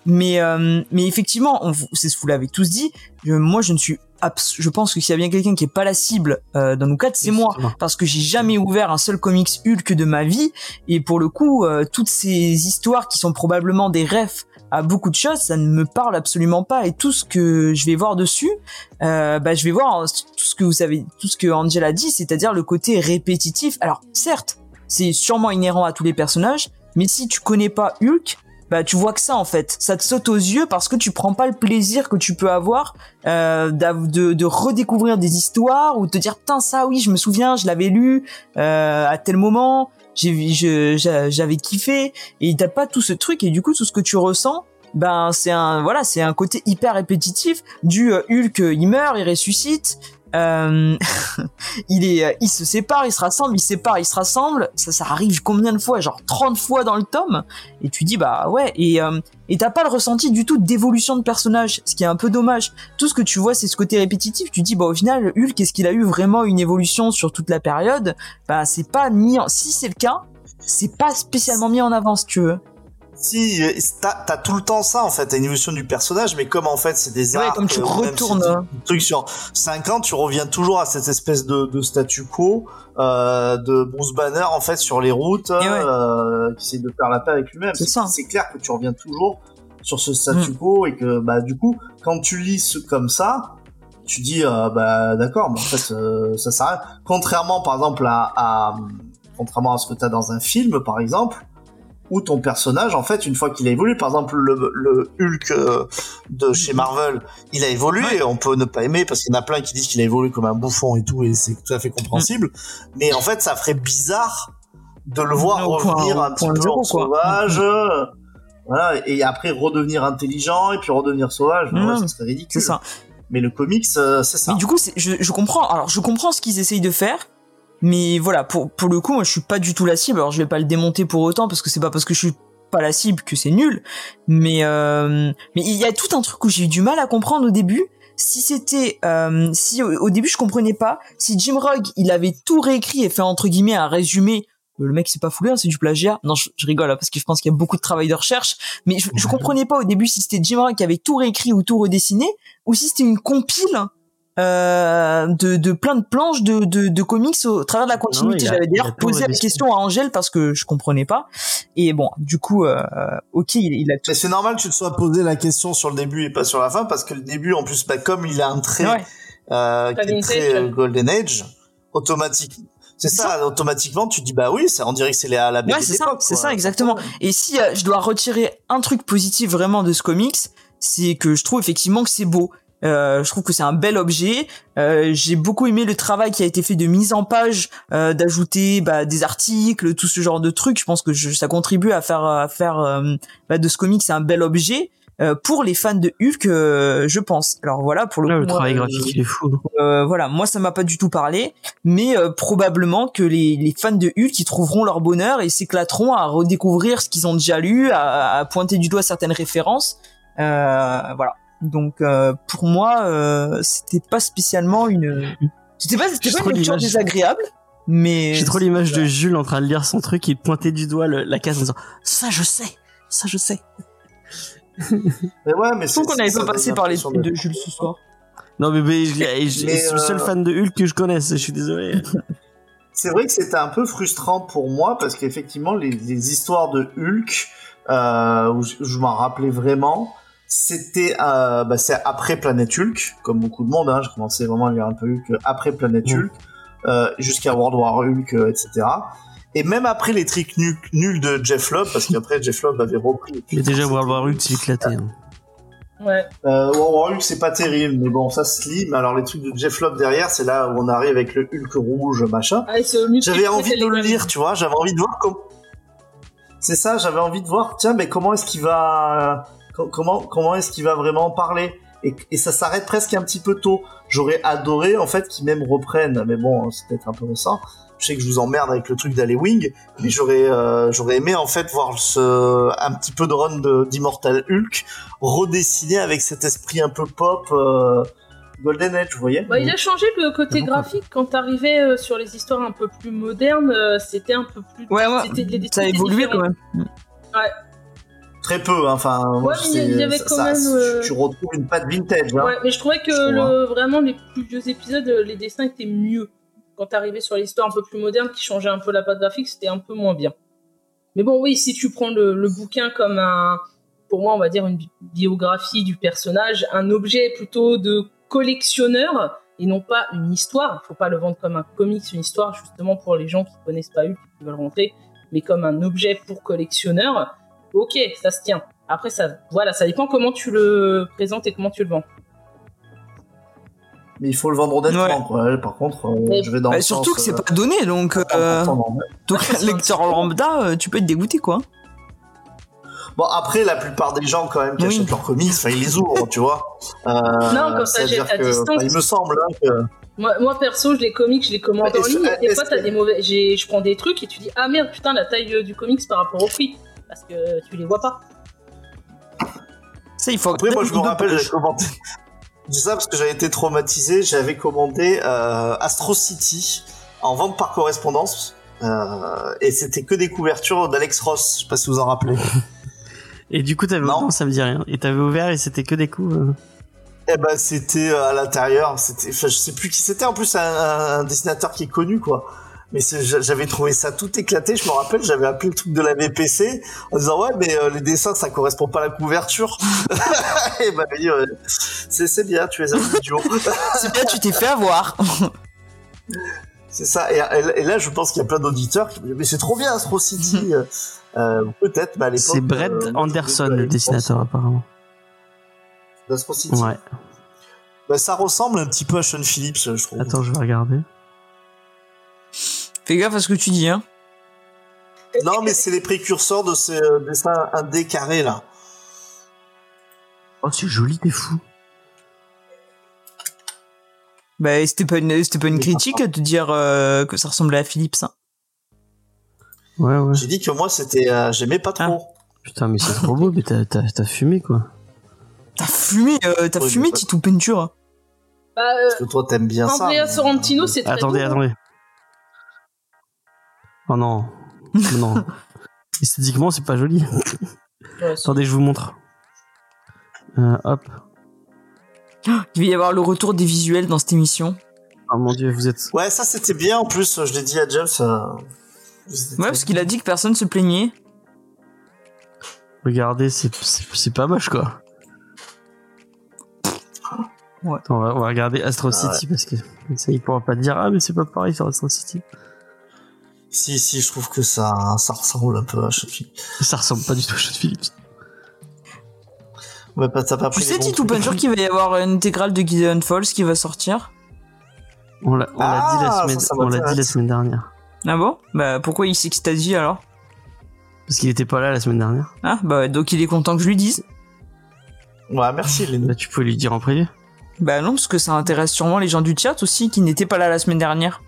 Mais euh, mais effectivement, on, vous- c'est ce que vous l'avez tous dit. je- moi, je ne suis abs- je pense que s'il y a bien quelqu'un qui est pas la cible euh, dans nous quatre, c'est moi parce que j'ai jamais ouvert un seul comics Hulk de ma vie et pour le coup euh, toutes ces histoires qui sont probablement des refs à beaucoup de choses ça ne me parle absolument pas. Et tout ce que je vais voir dessus euh, bah je vais voir tout ce que vous savez tout ce que Angela dit c'est-à-dire le côté répétitif. Alors certes c'est sûrement inhérent à tous les personnages mais si tu connais pas Hulk bah tu vois que ça en fait. Ça te saute aux yeux parce que tu prends pas le plaisir que tu peux avoir euh, de, de redécouvrir des histoires ou de te dire putain ça oui je me souviens je l'avais lu euh, à tel moment j'ai j'avais kiffé et t'as pas tout ce truc et du coup tout ce que tu ressens ben c'est un voilà c'est un côté hyper répétitif. Du euh, Hulk il meurt il ressuscite euh, il est il se sépare il se rassemble il se sépare il se rassemble. Ça ça arrive combien de fois? Genre 30 fois dans le tome. Et tu dis bah ouais. Et euh, et t'as pas le ressenti du tout d'évolution de personnage ce qui est un peu dommage. Tout ce que tu vois c'est ce côté répétitif. Tu dis bah au final Hulk est-ce qu'il a eu vraiment une évolution sur toute la période? Bah c'est pas mis en si c'est le cas c'est pas spécialement mis en avant si tu veux Si, t'as t'as tout le temps ça en fait, t'as une évolution du personnage, mais comme en fait c'est des Ouais, arcs, comme tu euh, si retournes, hein. truc sur 5 ans, tu reviens toujours à cette espèce de, de statu quo euh, de Bruce Banner en fait sur les routes, ouais. euh, qui essaie de faire la paix avec lui-même. C'est ça. C'est clair que tu reviens toujours sur ce statu quo et que bah du coup quand tu lis ce- comme ça, tu dis euh, bah d'accord, mais en fait euh, ça sert à rien. Contrairement par exemple à, à contrairement à ce que t'as dans un film par exemple où ton personnage, en fait, une fois qu'il a évolué, par exemple le, le Hulk euh, de chez Marvel, il a évolué, on peut ne pas aimer parce qu'il y en a plein qui disent qu'il a évolué comme un bouffon et tout, et c'est tout à fait compréhensible, mais en fait, ça ferait bizarre de le voir revenir un petit peu en sauvage, euh, voilà, et après redevenir intelligent, et puis redevenir sauvage, ouais, non, ça serait ridicule. c'est ça. Mais le comics, euh, c'est ça. Mais du coup, c'est- je, je comprends. Alors, je comprends ce qu'ils essayent de faire, mais voilà, pour pour le coup, moi, je suis pas du tout la cible. Alors, je vais pas le démonter pour autant parce que c'est pas parce que je suis pas la cible que c'est nul. Mais euh, mais il y a tout un truc où j'ai eu du mal à comprendre au début. Si c'était, euh, si au, au début je comprenais pas, si Jim Rugg il avait tout réécrit et fait entre guillemets un résumé le mec c'est pas foulé, hein, c'est du plagiat. Non, je, je rigole hein, parce que je pense qu'il y a beaucoup de travail de recherche, mais je, je comprenais pas au début si c'était Jim Roy qui avait tout réécrit ou tout redessiné, ou si c'était une compile euh, de, de plein de planches de, de, de comics au travers de la continuité. il a- J'avais d'ailleurs posé la question à Angèle parce que je comprenais pas. Et bon, du coup, euh, ok, il, il a tout. C'est normal que tu te sois posé la question sur le début et pas sur la fin, parce que le début, en plus, bah, comme il a un trait Ouais. euh, qui est très euh. Golden Age, automatique. C'est ça, automatiquement, tu te dis bah oui, ça, on dirait que c'est la, la BD Ouais, c'est ça, c'est ça exactement. Et si euh, je dois retirer un truc positif vraiment de ce comics, c'est que je trouve effectivement que c'est beau. Euh, je trouve que c'est un bel objet. Euh, J'ai beaucoup aimé le travail qui a été fait de mise en page, euh, d'ajouter bah, des articles, tout ce genre de trucs. Je pense que je- ça contribue à faire à faire euh, bah, de ce comics c'est un bel objet euh, pour les fans de Hulk, euh, je pense. Alors voilà pour le Là, coup, le travail graphique, il est fou. euh, voilà, moi ça m'a pas du tout parlé, mais euh, probablement que les, les fans de Hulk ils trouveront leur bonheur et s'éclateront à redécouvrir ce qu'ils ont déjà lu, à, à pointer du doigt certaines références. Euh, voilà. Donc euh, pour moi, euh, c'était pas spécialement une, c'était pas, c'était pas une lecture désagréable, mais J'ai trop l'image de Jules en train de lire son truc, il pointait du doigt le- la case en disant ça je sais, ça je sais. Mais ouais, mais Je trouve c'est- qu'on n'avait pas passé par les trucs de- Jules ce soir. Non mais, mais, je, l'ai- je- Mais, je suis le seul euh, fan de Hulk que je connaisse, je suis désolé. C'est vrai que c'était un peu frustrant pour moi parce qu'effectivement les, les histoires de Hulk, euh, où je, je m'en rappelais vraiment, c'était euh, bah, c'est après Planète Hulk, comme beaucoup de monde. Hein, j'ai commencé vraiment à lire un peu Hulk après Planète Mm. Hulk, euh, jusqu'à World War Hulk, euh, etc. Et même après les trucs nuls, nuls de Jeff Lobb, parce qu'après Jeff Lobb avait repris. et déjà World War Hulk c'est éclaté. hein. Ouais. Euh, World War Hulk, c'est pas terrible, mais bon, ça se lit. Mais alors les trucs de Jeff Lobb derrière, c'est là où on arrive avec le Hulk rouge, machin. Ah, J'avais envie de le lire, tu vois. J'avais envie de voir comment. C'est ça, j'avais envie de voir. Tiens, mais comment est-ce qu'il va, comment, comment est-ce qu'il va vraiment parler? Et, et ça s'arrête presque un petit peu tôt. J'aurais adoré en fait qu'ils même reprennent, mais bon, c'est peut-être un peu récent. Je sais que je vous emmerde avec le truc d'aller Wing, mais j'aurais, euh, j'aurais aimé en fait voir ce, un petit peu de run d'Immortal Hulk redessiné avec cet esprit un peu pop. euh, Golden Age, vous voyez? Bah, il a changé le côté graphique quand t'arrivais euh, sur les histoires un peu plus modernes, euh, c'était un peu plus. Ouais, ouais. Ça a évolué différents. quand même. Très peu, hein, enfin. moi, mais il y avait quand ça- même, euh, Tu retrouves une patte vintage, hein. Ouais, mais je trouvais que Je trouve, le, vraiment les plus vieux épisodes, euh, les dessins étaient mieux. Quand t'arrivais sur l'histoire un peu plus moderne qui changeait un peu la patte graphique, c'était un peu moins bien. Mais bon, oui, si tu prends le, le bouquin comme un, pour moi, on va dire une bi- biographie du personnage, un objet plutôt de collectionneur et non pas une histoire. Il faut pas le vendre comme un comics, une histoire justement pour les gens qui connaissent pas Hulk, qui veulent rentrer, mais comme un objet pour collectionneur. Ok, ça se tient. Après, ça, voilà, ça dépend comment tu le présentes et comment tu le vends. Mais il faut le vendre honnêtement, Ouais. quoi. Par contre, euh, Mais- je vais dans Bah, le surtout sens, que c'est euh, pas donné, donc, euh, 100% normal. donc un lecteur lambda, euh, tu peux être dégoûté, quoi. Bon, après, la plupart des gens, quand même, qui Oui. achètent leurs comics, enfin, ils les ouvrent, tu vois. Euh, Non, quand c'est-à-dire t'achètes à que- distance. il me semble, hein, que... Moi, moi, perso, je les comics, je les commande Ouais, en ligne. Des fois, t'as des mauvais. j'ai- Je prends des trucs et tu dis ah merde, putain, la taille euh, du comics par rapport au prix, parce que tu les vois pas. Ça, il faut. Après, moi, je me rappelle, j'avais commandé... Je dis ça parce que j'avais été traumatisé. J'avais commandé euh, Astro City en vente par correspondance. Euh, et c'était que des couvertures d'Alex Ross. Je sais pas si vous en rappelez. Et du coup t'avais Non. non ça me dit rien. Et t'avais ouvert et c'était que des coups. euh. Eh ben, c'était euh, à l'intérieur. C'était, enfin, je sais plus qui c'était. En plus, un, un dessinateur qui est connu, quoi. Mais j'avais trouvé ça tout éclaté. Je me rappelle, j'avais appelé le truc de la VPC en disant ouais, mais euh, les dessins, ça correspond pas à la couverture. Et bah, dit, ouais, c'est c'est bien, tu es un idiot. C'est bien, tu t'es fait avoir. c'est ça. Et, et- et là, je pense qu'il y a plein d'auditeurs qui me disent mais c'est trop bien, Astro City. Euh, Peut-être, mais à l'époque. C'est Brett euh, Anderson le dessinateur apparemment. d'Astro City. Ouais. Bah, ça ressemble un petit peu à Sean Phillips, je trouve. Attends je vais regarder. Fais gaffe à ce que tu dis, hein. Non, mais c'est les précurseurs de ces dessins indés carrés là. Oh c'est joli t'es fou. Bah, c'était pas une, c'était pas une critique de dire euh, que ça ressemblait à Philips. Hein. Ouais ouais. J'ai dit que moi c'était, euh, j'aimais pas trop. Putain mais c'est trop beau mais t'as t'as t'as fumé quoi. T'as fumé, euh, t'as fumé, Titou Peinture. Bah, euh, Parce que toi t'aimes bien ça. Andrea mais- Sorrentino, c'est très Attendez attendez. Oh non non. Esthétiquement, c'est pas joli. Ouais, Attendez, je vous montre. Euh, hop. Il va y avoir le retour des visuels dans cette émission. Oh mon dieu, vous êtes. Ouais, ça c'était bien en plus, je l'ai dit à James. euh, Ouais, parce qu'il a dit que personne se plaignait. Regardez, c'est pas moche quoi. Ouais. Attends, on, va, on va regarder Astro Ah City parce que ça il pourra pas dire ah mais c'est pas pareil sur Astro City. Si, si, je trouve que ça, ça ressemble un peu à Shopee. Ça ressemble pas du tout à Sean Phillips. Ouais, pas, t'as pas Tu sais, trucs. Puncher, qu'il va y avoir une intégrale de Gideon Falls qui va sortir On l'a on l'a dit la Ah, semaine ça, ça on l'a dit la semaine dernière Ah bon? Bah pourquoi il s'extasie alors? Parce qu'il était pas là la semaine dernière. Ah bah donc il est content que je lui dise. Ouais, merci les Bah tu peux lui dire en privé. Bah non, parce que ça intéresse sûrement les gens du chat aussi qui n'étaient pas là la semaine dernière.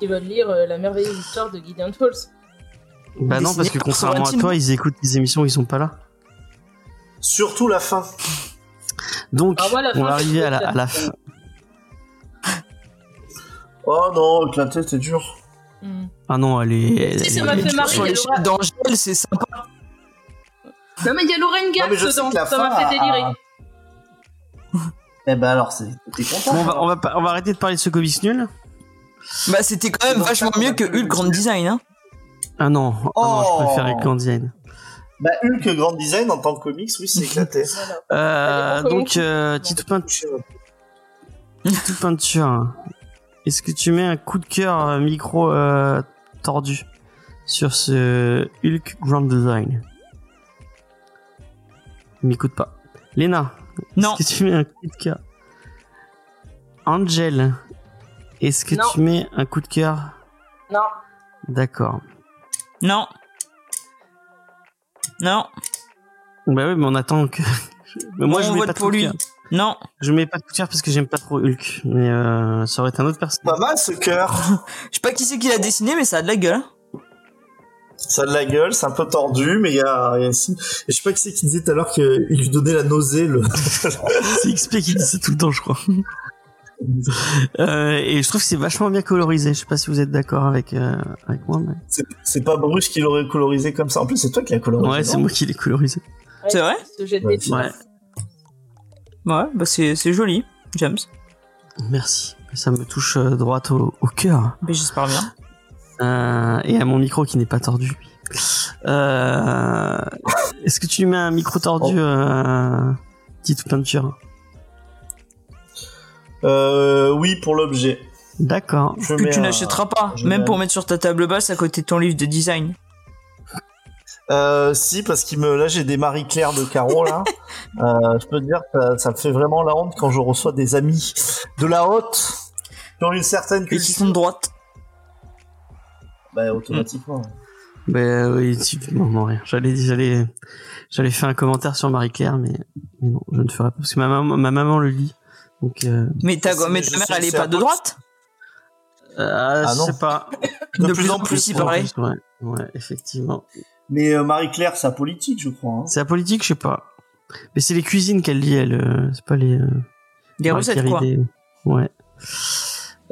Ils veulent lire euh, la merveilleuse histoire de Gideon Falls. Bah non parce que contrairement à toi ils écoutent les émissions où ils sont pas là. Surtout la fin. Donc Ah, moi, la on fin, va arriver à la, à la fin. Oh non, éclater, c'est dur. Hmm. Ah non elle est. elle- ça m'a fait marrer. D'Angèle, c'est sympa. Non mais il y a Lorraine sais dedans, la ça m'a fait délirer. Eh ben alors, c'est. T'es content Bon, on, va, on, va, pas- on va arrêter de parler de ce comics nul. Bah c'était quand même vachement mieux que Hulk. Grand Design, hein. Ah non, ah non je Oh. préfère Hulk Grand Design. Bah, Hulk Grand Design en tant que comics, oui, c'est éclaté. Voilà. Euh, donc, euh, tu- Tito, Peint- Tito Peinture, est-ce que tu mets un coup de cœur euh, micro euh, tordu sur ce Hulk Grand Design? Il m'écoute pas. Léna, Non. est-ce que tu mets un coup de cœur? Angel, est-ce que Non. tu mets un coup de cœur? Non. D'accord. Non. Non. Bah oui, mais on attend que. Mais moi, On je mets vote pas de pour coup de lui. cœur. Non. Je mets pas de coup de cœur parce que j'aime pas trop Hulk. Mais euh, ça aurait été un autre personnage. Pas mal ce cœur. Je sais pas qui c'est qui l'a dessiné, mais ça a de la gueule. Ça a de la gueule, c'est un peu tordu, mais il y a, y a. Et je sais pas qui c'est qui disait tout à l'heure qu'il lui donnait la nausée, le. C'est XP qui dit ça tout le temps, je crois. Euh, et je trouve que c'est vachement bien colorisé. Je sais pas si vous êtes d'accord avec avec moi, mais C'est- pas Bruce qui l'aurait colorisé comme ça. En plus, c'est toi qui l'as colorisé. ouais, c'est moi qui l'ai colorisé. Ouais, C'est vrai Ouais. Ouais, Ouais, bah c'est c'est joli, James. merci. Ça me touche euh, droit au, au cœur Mais j'espère bien. Euh, et à mon micro qui n'est pas tordu. Euh, Est-ce que tu lui mets un micro tordu, euh, petite peinture? Euh, oui, pour l'objet. D'accord. Je Que tu un- n'achèteras pas, je même mets pour mettre sur ta table basse à côté de ton livre de design. Euh, si, parce qu'il me, là, j'ai des Marie-Claire de Caro, là. euh, je peux te dire que ça, ça me fait vraiment la honte quand je reçois des amis de la haute, qui ont une certaine Et qui culture. sont de droite. Bah, automatiquement. Ben oui, tu... non, non, rien. J'allais, j'allais, j'allais faire un commentaire sur Marie-Claire, mais, mais non, je ne ferai pas parce que ma maman, ma maman le lit. Donc, euh, Mais ta, C'est- mais ta mère, elle est pas de droite? Euh, Ah je non. sais pas. De, plus en plus, il paraît. Ouais, ouais, effectivement. Mais euh, Marie-Claire, c'est politique, je crois. Hein. C'est la politique, je sais pas. Mais c'est les cuisines qu'elle lit, elle. euh, C'est pas les. euh, Des recettes, quoi. Ouais.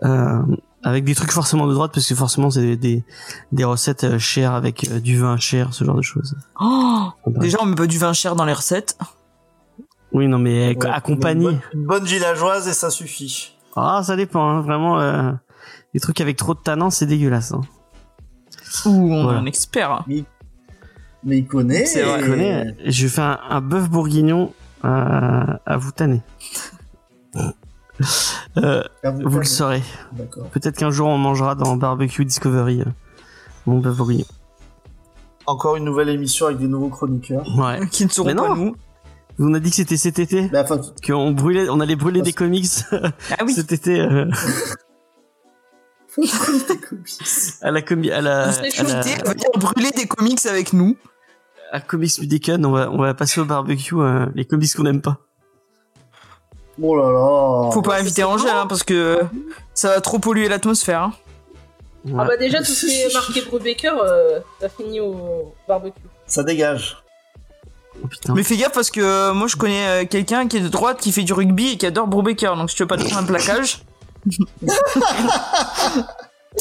Euh, avec des trucs forcément de droite parce que forcément c'est des, des, des recettes euh, chères avec euh, du vin cher, ce genre de choses. Oh. Déjà, on met pas du vin cher dans les recettes. Oui, non, mais Ouais, accompagné. Une bonne, une bonne villageoise et ça suffit. Ah, ça dépend, hein, vraiment. Euh, les trucs avec trop de tanins, c'est dégueulasse. Hein. Ouh, on Voilà. est un expert. Mais il connaît. C'est vrai. Je connais, je fais un, un bœuf bourguignon à, à vous tanner. Euh, vous le saurez. Peut-être qu'un jour on mangera dans Barbecue Discovery euh, mon bœuf bourguignon. Encore une nouvelle émission avec des nouveaux chroniqueurs. Ouais. Qui ne seront Mais pas non. nous. On a dit que c'était cet été, Mais enfin, qu'on brûlait, on allait brûler des comics Ah oui. cet été euh, à la comi à la, On à la, L'été, venir brûler des comics avec nous. à Comics Mudecon, on va on va passer au barbecue euh, les comics qu'on n'aime pas. oh là là. Faut pas inviter Angèle, hein, parce que ça va trop polluer l'atmosphère. hein. Ouais. Ah bah déjà, tout ce qui est marqué Brubaker, euh, ça finit au barbecue. Ça dégage. Oh. Mais fais gaffe parce que euh, moi je connais euh, quelqu'un qui est de droite, qui fait du rugby et qui adore Brubaker. Donc si tu veux pas te prendre un plaquage,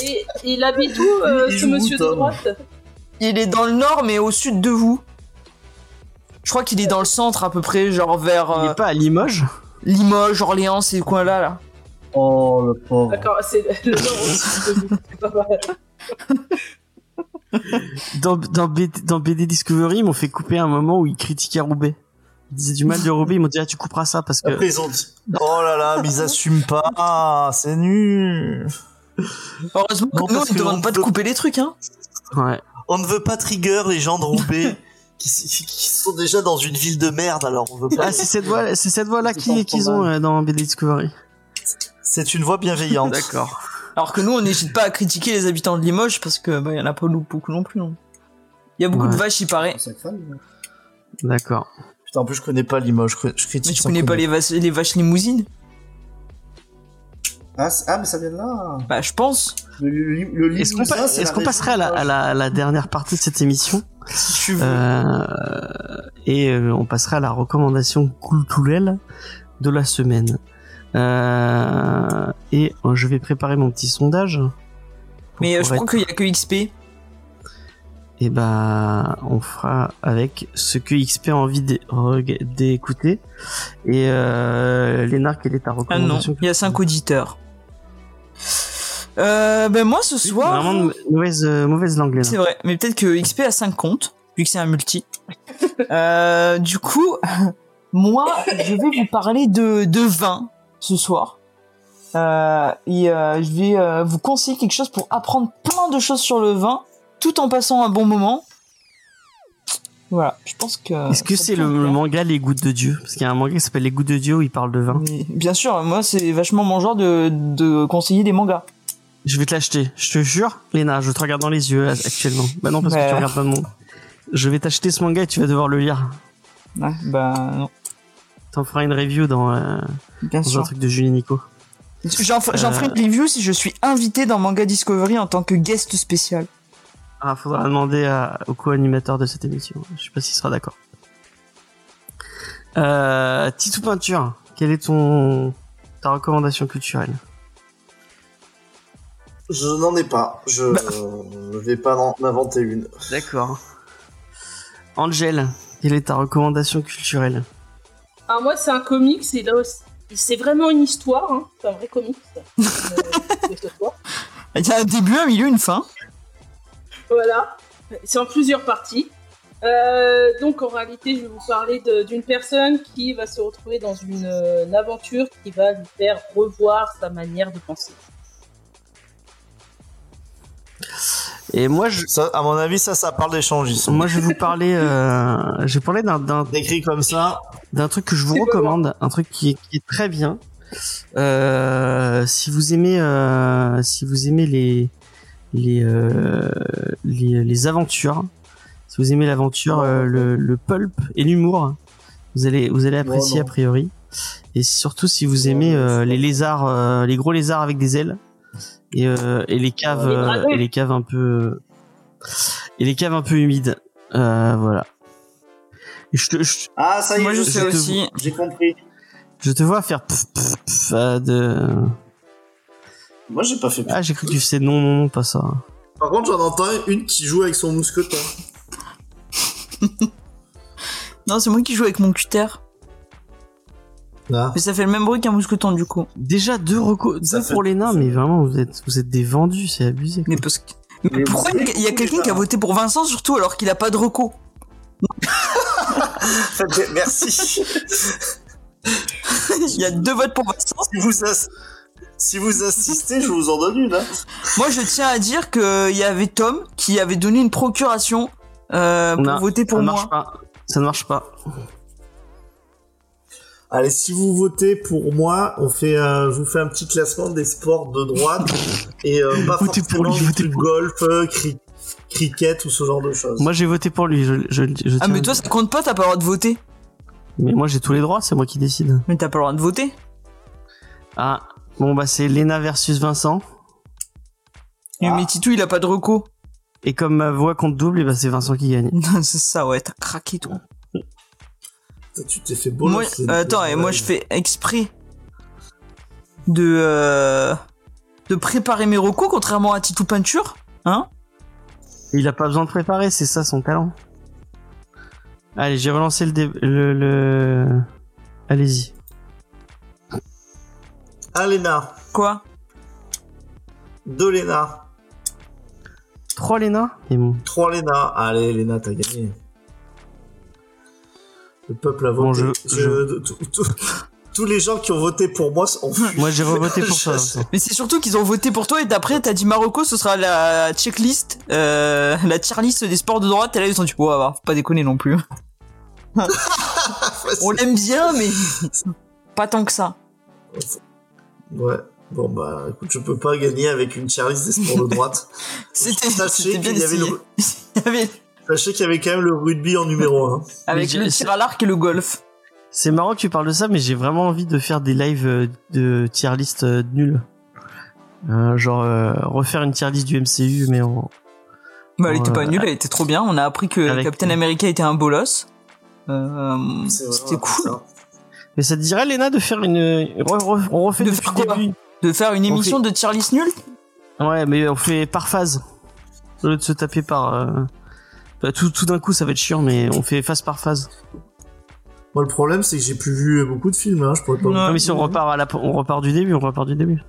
Et il habite où, euh, ce monsieur de droite? Il est dans le nord, mais au sud de vous. Je crois qu'il est dans le centre à peu près, genre vers Il est pas à Limoges? Limoges, Orléans, ces coins-là. Là. Oh, le pauvre. D'accord, c'est le nord au sud de vous. Dans, dans, BD, dans BD Discovery, ils m'ont fait couper un moment où ils critiquaient Roubaix. Ils disaient du mal de Roubaix, ils m'ont dit ah tu couperas ça parce que Après, ils ont dit Oh là là, mais ils assument pas. Ah, c'est nul. Heureusement que Non, nous, on ne demande pas de couper les trucs. Hein. ouais. On ne veut pas trigger les gens de Roubaix qui, qui sont déjà dans une ville de merde, alors on veut pas. Ah c'est cette voix c'est cette voix là C'est qui pas qu'ils ont mal. euh, dans BD Discovery. C'est une voix bienveillante. D'accord. Alors que nous, on n'hésite pas à critiquer les habitants de Limoges parce que bah, y en a pas beaucoup non plus. non. Il y a beaucoup Ouais. de vaches, il paraît. D'accord. Putain, en plus, je connais pas Limoges. Je, je critique Mais tu connais pas les vaches, les vaches limousines? Ah, ah, mais ça vient de là. Bah, je pense. Le, le, le Est-ce qu'on pa- passerait à la, région à, la, à la dernière partie de cette émission? Si tu veux. euh, et euh, on passerait à la recommandation culturelle de la semaine. Euh, et euh, je vais préparer mon petit sondage. Mais euh, je crois être- qu'il y a que XP. Et ben, on fera avec ce que XP a envie d'écouter. Et euh, Lénard, quelle est ta Ah non, recommandation il y a 5 auditeurs. Euh, ben moi ce soir, Vraiment de mauvaise, euh, mauvaise langue, c'est vrai, mais peut-être que XP a 5 comptes, vu que c'est un multi. euh, du coup, moi, je vais vous parler de, de vin ce soir. Euh, et euh, je vais euh, vous conseiller quelque chose pour apprendre plein de choses sur le vin, tout en passant un bon moment. Voilà, je pense que... Est-ce que c'est le, manga Les Gouttes de Dieu? Parce qu'il y a un manga qui s'appelle Les Gouttes de Dieu où il parle de vin. Mais Bien sûr, moi c'est vachement mon genre de, de conseiller des mangas. Je vais te l'acheter, je te jure, Léna, je te regarde dans les yeux actuellement. Bah non, parce que tu regardes pas de monde. Je vais t'acheter ce manga et tu vas devoir le lire. Ouais, bah non, T'en feras une review dans, euh, bien dans un truc de Julie Nico. J'en ferai une review si je suis invité dans Manga Discovery en tant que guest spécial. Ah, faudra demander à- au co-animateur de cette émission. Je sais pas s'il sera d'accord. Euh, Titou Peinture, quelle est ton ta recommandation culturelle? Je n'en ai pas. Je Bah. ne vais pas en inventer une. D'accord. Angel, quelle est ta recommandation culturelle? Alors moi, c'est un comics, et là c'est vraiment une histoire, hein. c'est un vrai comics. euh, ce soir. Il y a un début, un milieu, une fin. Voilà, c'est en plusieurs parties. Euh, donc en réalité, je vais vous parler d'une personne qui va se retrouver dans une, euh, une aventure qui va lui faire revoir sa manière de penser. Et moi, je, Ça, à mon avis, ça, ça parle d'échangisme. moi, je vais vous parler, euh, je vais parler d'un, d'un, Décrit comme ça. d'un truc que je vous C'est recommande, un truc qui est, qui est très bien. Euh, si vous aimez, euh, si vous aimez les les, euh, les les aventures, si vous aimez l'aventure, euh, le, le pulp et l'humour, vous allez vous allez apprécier non. a priori. Et surtout si vous aimez euh, les lézards, euh, les gros lézards avec des ailes et, euh, et les caves euh, et les caves un peu et les caves un peu humides. Euh, voilà. Et je te, je, Ah, ça y est, Moi je je sais aussi. J'ai compris. je te vois faire pff, pff, pff, euh, de. Moi, j'ai pas fait. Ah, j'ai cru que tu faisais non, non, non, pas ça. Par contre, j'en entends une qui joue avec son mousqueton. Non, c'est moi qui joue avec mon cutter. Ah. Mais ça fait le même bruit qu'un mousqueton du coup. Déjà deux recos, Ça deux fait- pour les nains, mais vraiment vous êtes, vous êtes des vendus, c'est abusé. quoi. Mais parce que. Mais Mais pourquoi il y a- quelqu'un qui a voté pour Vincent surtout alors qu'il a pas de reco? Merci. Il y a deux votes pour Vincent. si, vous as- si vous assistez, je vous en donne une. Hein. Moi je tiens à dire qu'il y avait Tom qui avait donné une procuration euh, pour Non, voter pour ça ne moi. marche pas. Ça ne marche pas. Allez, si vous votez pour moi, on fait, un- je vous fais un petit classement des sports de droite et euh, pas Votez pour forcément lui, des votez trucs pour- golf, euh, cri- cricket ou ce genre de choses. Moi j'ai voté pour lui, je, je, je Ah mais toi ça compte pas, t'as pas le droit de voter. Mais moi j'ai tous les droits, c'est moi qui décide. Mais t'as pas le droit de voter. Ah, bon bah c'est Lena versus Vincent. Mais- Ah. Mais Titou il a pas de reco. Et comme ma voix compte double, et bah c'est Vincent qui gagne. c'est ça ouais, t'as craqué toi. Tu t'es fait beau. Moi, euh, attends, et moi je fais exprès de euh, de préparer mes recos, contrairement à Titou Peinture. Hein? Il a pas besoin de préparer, c'est ça son talent. Allez, j'ai relancé le, dé- le, le... Allez-y. Alena, Quoi? Dolena, 3 Léna Et bon. 3 Lena. Allez, Lena, t'as gagné. Le peuple a Bon, voté. je- Je- tout- tout- tous les gens qui ont voté pour moi ont fui. Moi j'ai revoté pour toi. Mais c'est surtout qu'ils ont voté pour toi et d'après t'as dit Marocco ce sera la checklist, euh, la tier list des sports de droite et là ils ont dit ouais bah, faut pas déconner non plus. On l'aime bien mais pas tant que ça. Ouais. Bon bah écoute, je peux pas gagner avec une tier list des sports de droite. C'était bien qu'il y avait essayé. le- Il y avait- Sachez qu'il y avait quand même le rugby en numéro 1. avec le tir à l'arc et le golf. C'est marrant que tu parles de ça, mais j'ai vraiment envie de faire des lives euh, de tier list euh, nuls. Euh, genre euh, refaire une tier list du MCU, mais en... Mais elle était pas nulle, elle était trop bien. On a appris que Avec- Captain America était un bolos. Euh, C'était cool. ça. Mais ça te dirait, Léna, de faire une... re- re- on refait De faire le quoi début. de faire une On émission de tier list nulle Ouais, mais on fait par phase. Au lieu de se taper par... bah, tout, tout d'un coup, ça va être chiant, mais on fait phase par phase. Moi le problème c'est que j'ai plus vu beaucoup de films, hein. je pourrais pas. Non, mais si on repart, à la... on repart du début, on repart du début.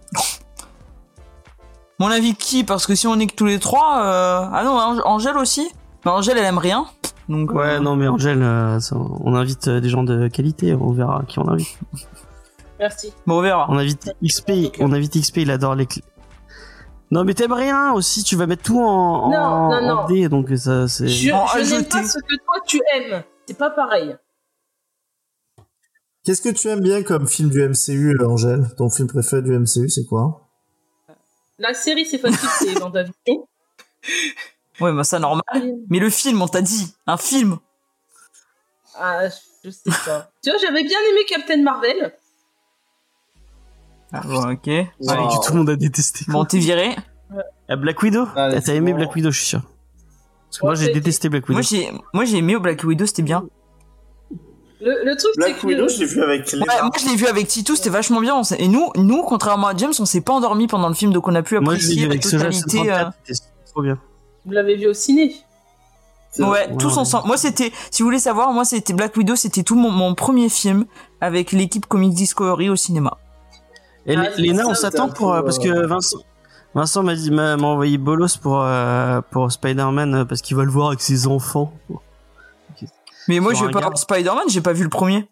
Mon avis qui Parce que si on est que tous les trois, euh... ah non, Ang- Angèle aussi. Mais Angèle elle aime rien. Donc Ouais, euh, non, mais Angèle, euh, ça, on invite euh, des gens de qualité, on verra qui on invite. Merci. bon, on verra. On invite XP, on invite XP, il adore les clés. Non, mais t'aimes rien aussi, tu vas mettre tout en, en, Non, non, en non. D, donc ça, c'est... Je, En je n'aime pas ce que toi tu aimes. C'est pas pareil. Qu'est-ce que tu aimes bien comme film du MCU, euh, Angèle? Ton film préféré du MCU, c'est quoi? La série, c'est facile, c'est Vendavision. Ouais, bah ça normal. Mais le film, on t'a dit, un film. Ah, je sais pas. tu vois, j'avais bien aimé Captain Marvel. Ah, bon, ok. Ouais, Wow. tout le monde a détesté. Bon, t'es viré. Ah, Black Widow Ah, T'as aimé. Black Widow, je suis sûr. Parce que Ouais, moi, j'ai détesté Black Widow. Moi j'ai, moi j'ai aimé au Black Widow, c'était bien. Le, le truc, c'est Black que. Widow, je l'ai vu avec Ouais, Léna. moi je l'ai vu avec Titou, c'était vachement bien. Et nous, nous, contrairement à James, on s'est pas endormi pendant le film, donc on a pu Moi, je l'ai vu apprécier la avec totalité. euh, 64, c'était trop bien. Vous l'avez vu au ciné. Ouais, tous Ouais. ensemble. Moi, c'était, si vous voulez savoir, moi, c'était Black Widow, c'était tout mon, mon premier film avec l'équipe Comics Discovery au cinéma. Et Ah, Léna, on s'attend pour... euh, parce que euh, Vincent... Vincent m'a dit, m'a envoyé bolos pour, euh, pour Spider-Man parce qu'il va le voir avec ses enfants. Mais moi, je vais pas voir Spider-Man, j'ai pas vu le premier.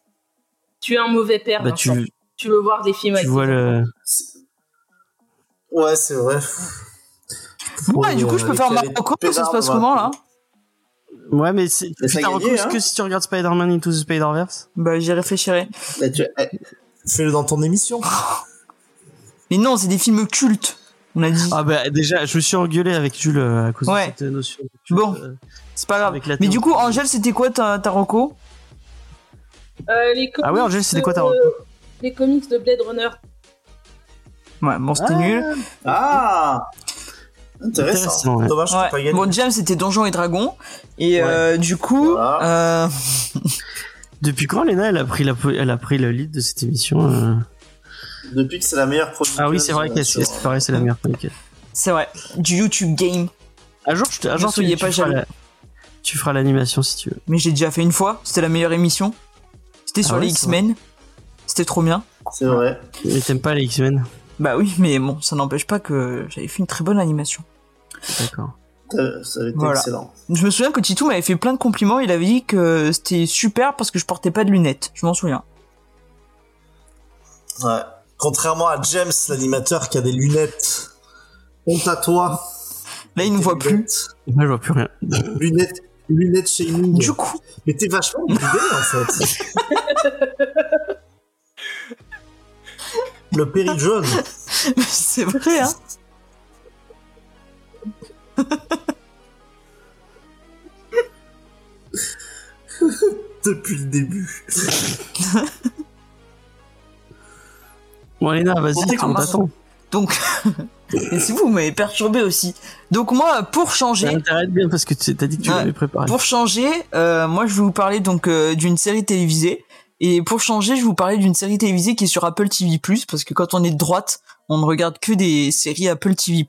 Tu es un mauvais père. Bah, Vincent. tu, Tu veux voir des films tu avec vois tes le... Ouais, c'est vrai. Ouais, du coup, je peux faire Marocco, ça se passe comment, là? Ouais, mais c'est... T'as hein. que si tu regardes Spider-Man Into the Spider-Verse Bah, j'y réfléchirai. Bah, tu- eh, Fais-le dans ton émission. Mais non, c'est des films cultes, on a dit. Ah bah déjà, je me suis engueulé avec Jules euh, à cause Ouais. de cette notion. de culte, Bon. euh, c'est pas grave. avec la Mais du coup, Angèle, c'était quoi ta, ta reco? Euh, les Ah ouais, comics Angèle, c'était quoi ta de- reco? Les comics de Blade Runner. Ouais, bon, c'était Ah, nul. Ah Intéressant. Intéressant, ouais. Dommage Ouais. pas gagné. Bon, James, c'était Donjons et Dragons. Et Ouais. euh, du coup, Voilà. euh, Depuis quand Léna elle a pris la elle a pris le lead de cette émission euh? Depuis que c'est la meilleure production. Ah oui, c'est vrai que sur- c'est pareil, c'est la meilleure chronique. c'est vrai, du YouTube Game. Un jour, je te, un Ne jour, tu, pas feras la- tu feras l'animation si tu veux. Mais j'ai déjà fait une fois, c'était la meilleure émission. C'était sur Ah les ouais, c'est X-Men. C'était trop bien. C'est vrai. Mais t'aimes pas les X-Men? Bah oui, mais bon, ça n'empêche pas que j'avais fait une très bonne animation. D'accord. Euh, Ça a été Voilà. excellent. Je me souviens que Titou m'avait fait plein de compliments, il avait dit que c'était super parce que je portais pas de lunettes. Je m'en souviens. Ouais. Contrairement à James, l'animateur qui a des lunettes. Honte à toi. Là, il ne voit plus. Moi, je vois plus rien. Lunettes, lunettes shaming. Du coup, Mais t'es vachement guidé en fait. Le péri jaune. c'est vrai, hein. Depuis le début. Bon, Léna, vas-y, on t'attend. Donc, et si vous m'avez perturbé aussi. Donc moi, pour changer, Ça bien parce que tu t'as dit que tu Ouais. l'avais préparé. Pour changer, euh, moi je vais vous parler donc euh, d'une série télévisée Et pour changer, je vais vous parler d'une série télévisée qui est sur Apple TV+, parce que quand on est de droite, on ne regarde que des séries Apple TV+,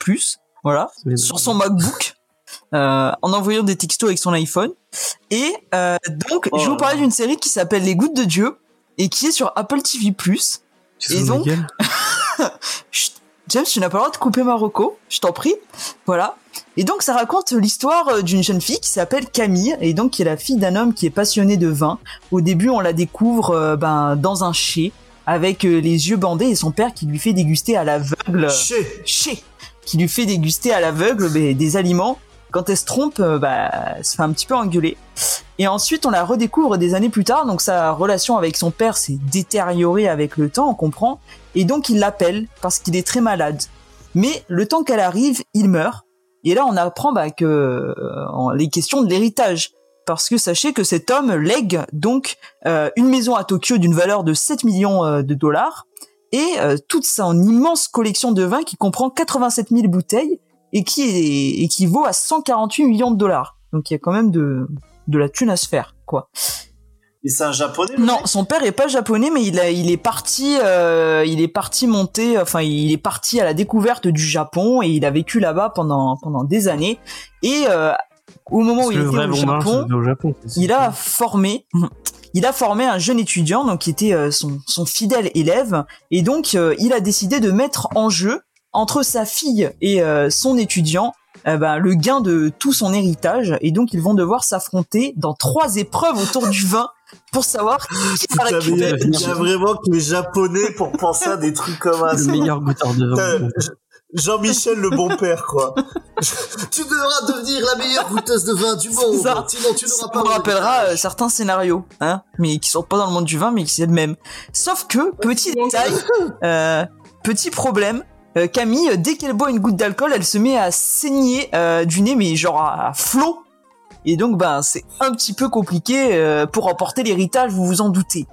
voilà, sur son MacBook, euh, en envoyant des textos avec son iPhone. Et euh, donc, je vais vous parler d'une série qui s'appelle Les Gouttes de Dieu, et qui est sur Apple TV+. Et donc, James, tu n'as pas le droit de couper Marocco, je t'en prie. Voilà. Et donc, ça raconte l'histoire euh, d'une jeune fille qui s'appelle Camille, et donc qui est la fille d'un homme qui est passionné de vin. Au début, on la découvre euh, ben, dans un chai, avec euh, les yeux bandés, et son père qui lui fait déguster à l'aveugle... Chez. Chai Qui lui fait déguster à l'aveugle ben, des aliments. Quand elle se trompe, euh, bah, elle se fait un petit peu engueuler. Et ensuite, on la redécouvre des années plus tard, donc sa relation avec son père s'est détériorée avec le temps, on comprend, et donc il l'appelle parce qu'il est très malade. Mais le temps qu'elle arrive, il meurt. Et là, on apprend bah, que euh, les questions de l'héritage. Parce que sachez que cet homme lègue donc euh, une maison à Tokyo d'une valeur de 7 millions de dollars et toute son immense collection de vins qui comprend 87 000 bouteilles et qui est, équivaut à 148 millions de dollars. Donc il y a quand même de, de la thune à se faire, quoi. Et c'est un japonais Non, son père est pas japonais, mais il a, il est parti, euh, il est parti monter, enfin, il est parti à la découverte du Japon et il a vécu là-bas pendant pendant des années. Et euh, au moment où il était au Japon, au il a formé, il a formé un jeune étudiant, donc qui était euh, son, son fidèle élève, et donc euh, il a décidé de mettre en jeu entre sa fille et euh, son étudiant euh, ben, le gain de tout son héritage, et donc ils vont devoir s'affronter dans trois épreuves autour du vin pour savoir qui va Putain, mais il y a- récupérer. il y a vraiment que les japonais pour penser à des trucs comme ça. le meilleur goûteur de vin. Jean-Michel le bon père, quoi. tu devras devenir la meilleure goûteuse de vin du monde. ça. Sinon, tu n'auras pas me le rappellera euh, certains scénarios, hein, mais qui sont pas dans le monde du vin, mais qui c'est le même. Sauf que petit détail, euh, petit problème. Euh, Camille, dès qu'elle boit une goutte d'alcool, elle se met à saigner euh, du nez, mais genre à, à flot. Et donc, ben, c'est un petit peu compliqué euh, pour remporter l'héritage, vous vous en doutez.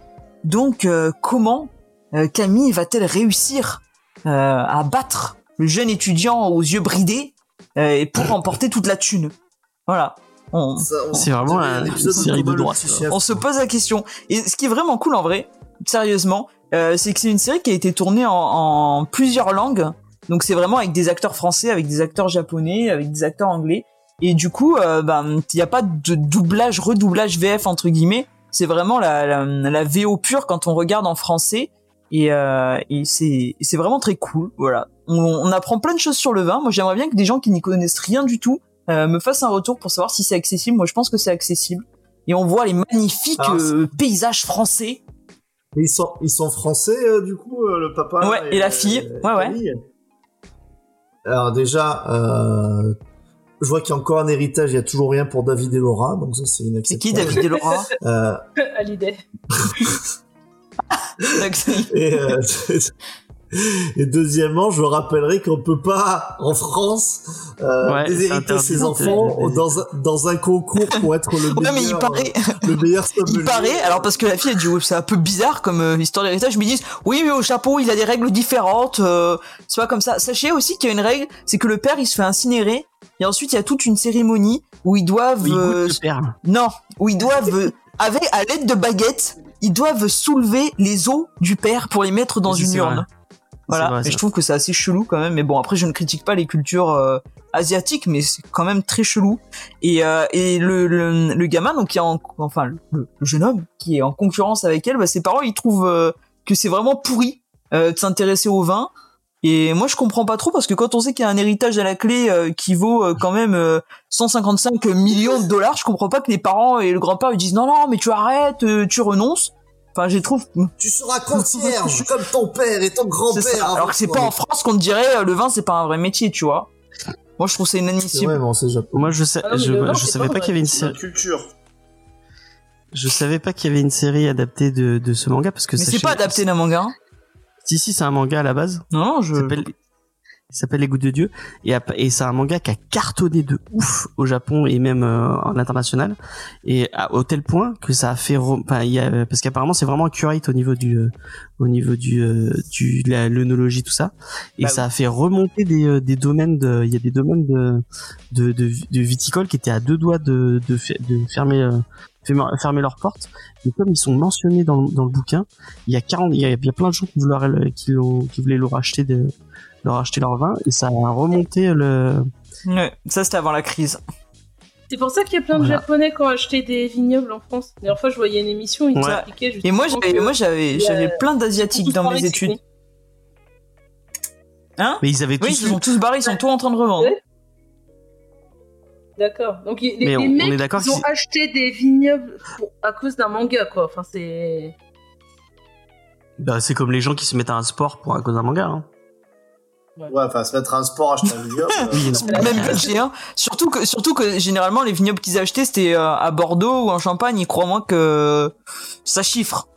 Donc, euh, comment euh, Camille va-t-elle réussir euh, à battre le jeune étudiant aux yeux bridés euh, et pour remporter toute la thune? Voilà. On, C'est vraiment un- série de droite, on se pose la question. Et ce qui est vraiment cool en vrai, sérieusement, euh, c'est que c'est une série qui a été tournée en, en plusieurs langues. Donc c'est vraiment avec des acteurs français, avec des acteurs japonais, avec des acteurs anglais. Et du coup, euh, ben, il n'y a pas de doublage, redoublage VF entre guillemets. C'est vraiment la, la, la VO pure quand on regarde en français. Et, euh, et c'est vraiment très cool. Voilà. On, on apprend plein de choses sur le vin. Moi, j'aimerais bien que des gens qui n'y connaissent rien du tout euh, me fassent un retour pour savoir si c'est accessible. Moi, je pense que c'est accessible. Et on voit les magnifiques euh, paysages français. Mais ils sont, ils sont français, euh, du coup, euh, le papa. Ouais, et la fille. Ouais, ouais. Camille. Alors, déjà, euh, je vois qu'il y a encore un héritage, il y a toujours rien pour David et Laura, donc ça, c'est C'est inacceptable. qui David Delora Euh, à l'idée. et, euh, et deuxièmement, je rappellerai qu'on peut pas, en France, euh, Ouais, déshériter ses enfants dans un, dans un concours pour être le Ouais, meilleur, mais il paraît, euh, le meilleur il paraît, alors parce que la fille a dit, ouais, c'est un peu bizarre comme euh, histoire d'héritage, mais ils disent, oui, mais au Japon, il a des règles différentes, euh, c'est pas comme ça. Sachez aussi qu'il y a une règle, c'est que le père, il se fait incinérer, et ensuite, il y a toute une cérémonie où ils doivent, Oui, il goûte euh, père. non, où ils doivent, euh, avec, à l'aide de baguettes, ils doivent soulever les os du père pour les mettre dans Oui, une urne. vrai. Voilà, vrai, et je trouve que c'est assez chelou quand même. Mais bon, après, je ne critique pas les cultures euh, asiatiques, mais c'est quand même très chelou. Et, euh, et le, le, le gamin, donc qui est en, enfin le, le jeune homme qui est en concurrence avec elle, bah, ses parents ils trouvent euh, que c'est vraiment pourri euh, de s'intéresser au vin. Et moi, je comprends pas trop parce que quand on sait qu'il y a un héritage à la clé euh, qui vaut euh, quand même euh, 155 millions de dollars, je comprends pas que les parents et le grand-père ils disent non non mais tu arrêtes, euh, tu renonces. Enfin, je les trouve Tu seras concierge, comme ton père et ton grand-père. Alors que c'est pas en France qu'on te dirait euh, le vin c'est pas un vrai métier, tu vois. Moi je trouve c'est C'est inadmissible. japonais. Moi, je sais, Ah non, mais je, le vin, je c'est savais pas qu'il y avait une C'est la série. culture. Je savais pas qu'il y avait une série adaptée de, de ce manga parce que Mais c'est pas adapté d'un manga. hein. Si si, c'est un manga à la base. Non, non, je. Il s'appelle Les Gouttes de Dieu. Et, c'est un manga qui a cartonné de ouf au Japon et même euh, en international. Et à, au tel point que ça a fait enfin y a parce qu'apparemment c'est vraiment accurate au niveau du euh, au niveau du euh, du de la l'œnologie tout ça. Et Bah ça a fait remonter des euh, des domaines de il y a des domaines de de de, de viticole qui étaient à deux doigts de de, de fermer euh, mar- fermer leurs portes. Mais comme ils sont mentionnés dans, le- dans le bouquin, il y a 40, il y a, il y a plein de gens qui voulaient, le- qui, qui voulaient leur acheter de, leur acheter leur vin et ça a remonté le. Ouais, ça c'était avant la crise. C'est pour ça qu'il y a plein de Voilà. Japonais qui ont acheté des vignobles en France. La dernière fois, je voyais une émission, ils Ouais. expliquaient Et moi justement j'avais, moi j'avais, plein ils d'asiatiques dans mes Mexique. études. Hein? Mais ils avaient Oui, tous. ils se sont tous barrés, ils sont tous en train de revendre. Ouais. D'accord. Donc les, on- les on mecs, est d'accord ils ont acheté des vignobles pour- à cause d'un manga, quoi. Enfin, c'est. Bah, c'est comme les gens qui se mettent à un sport pour à cause d'un manga. Hein. Ouais, enfin, se mettre à un sport, acheter un vignoble. euh. Même budget, hein. Surtout que, surtout que généralement les vignobles qu'ils achetaient c'était euh, à Bordeaux ou en Champagne. Et crois-moi que ça chiffre.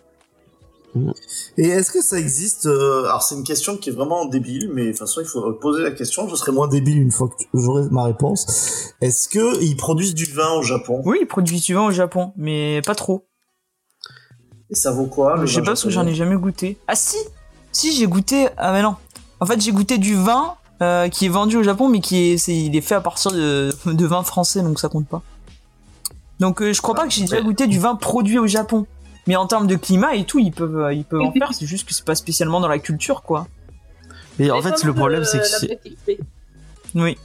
Et est-ce que ça existe euh, Alors c'est une question qui est vraiment débile, mais de toute façon il faut poser la question. Je serai moins débile une fois que j'aurai ma réponse. Est-ce que ils produisent du vin au Japon? Oui, ils produisent du vin au Japon, mais pas trop. Et ça vaut quoi le Je sais pas parce que j'en ai jamais goûté. Ah si, si j'ai goûté. Ah mais non. En fait j'ai goûté du vin euh, qui est vendu au Japon, mais qui est, c'est, il est fait à partir de, de vin français, donc ça compte pas. Donc euh, je crois pas que j'ai déjà goûté du vin produit au Japon. Mais en termes de climat et tout, ils peuvent, euh, ils peuvent en faire. C'est juste que c'est pas spécialement dans la culture, quoi. Mais en fait, le problème, c'est que. Oui.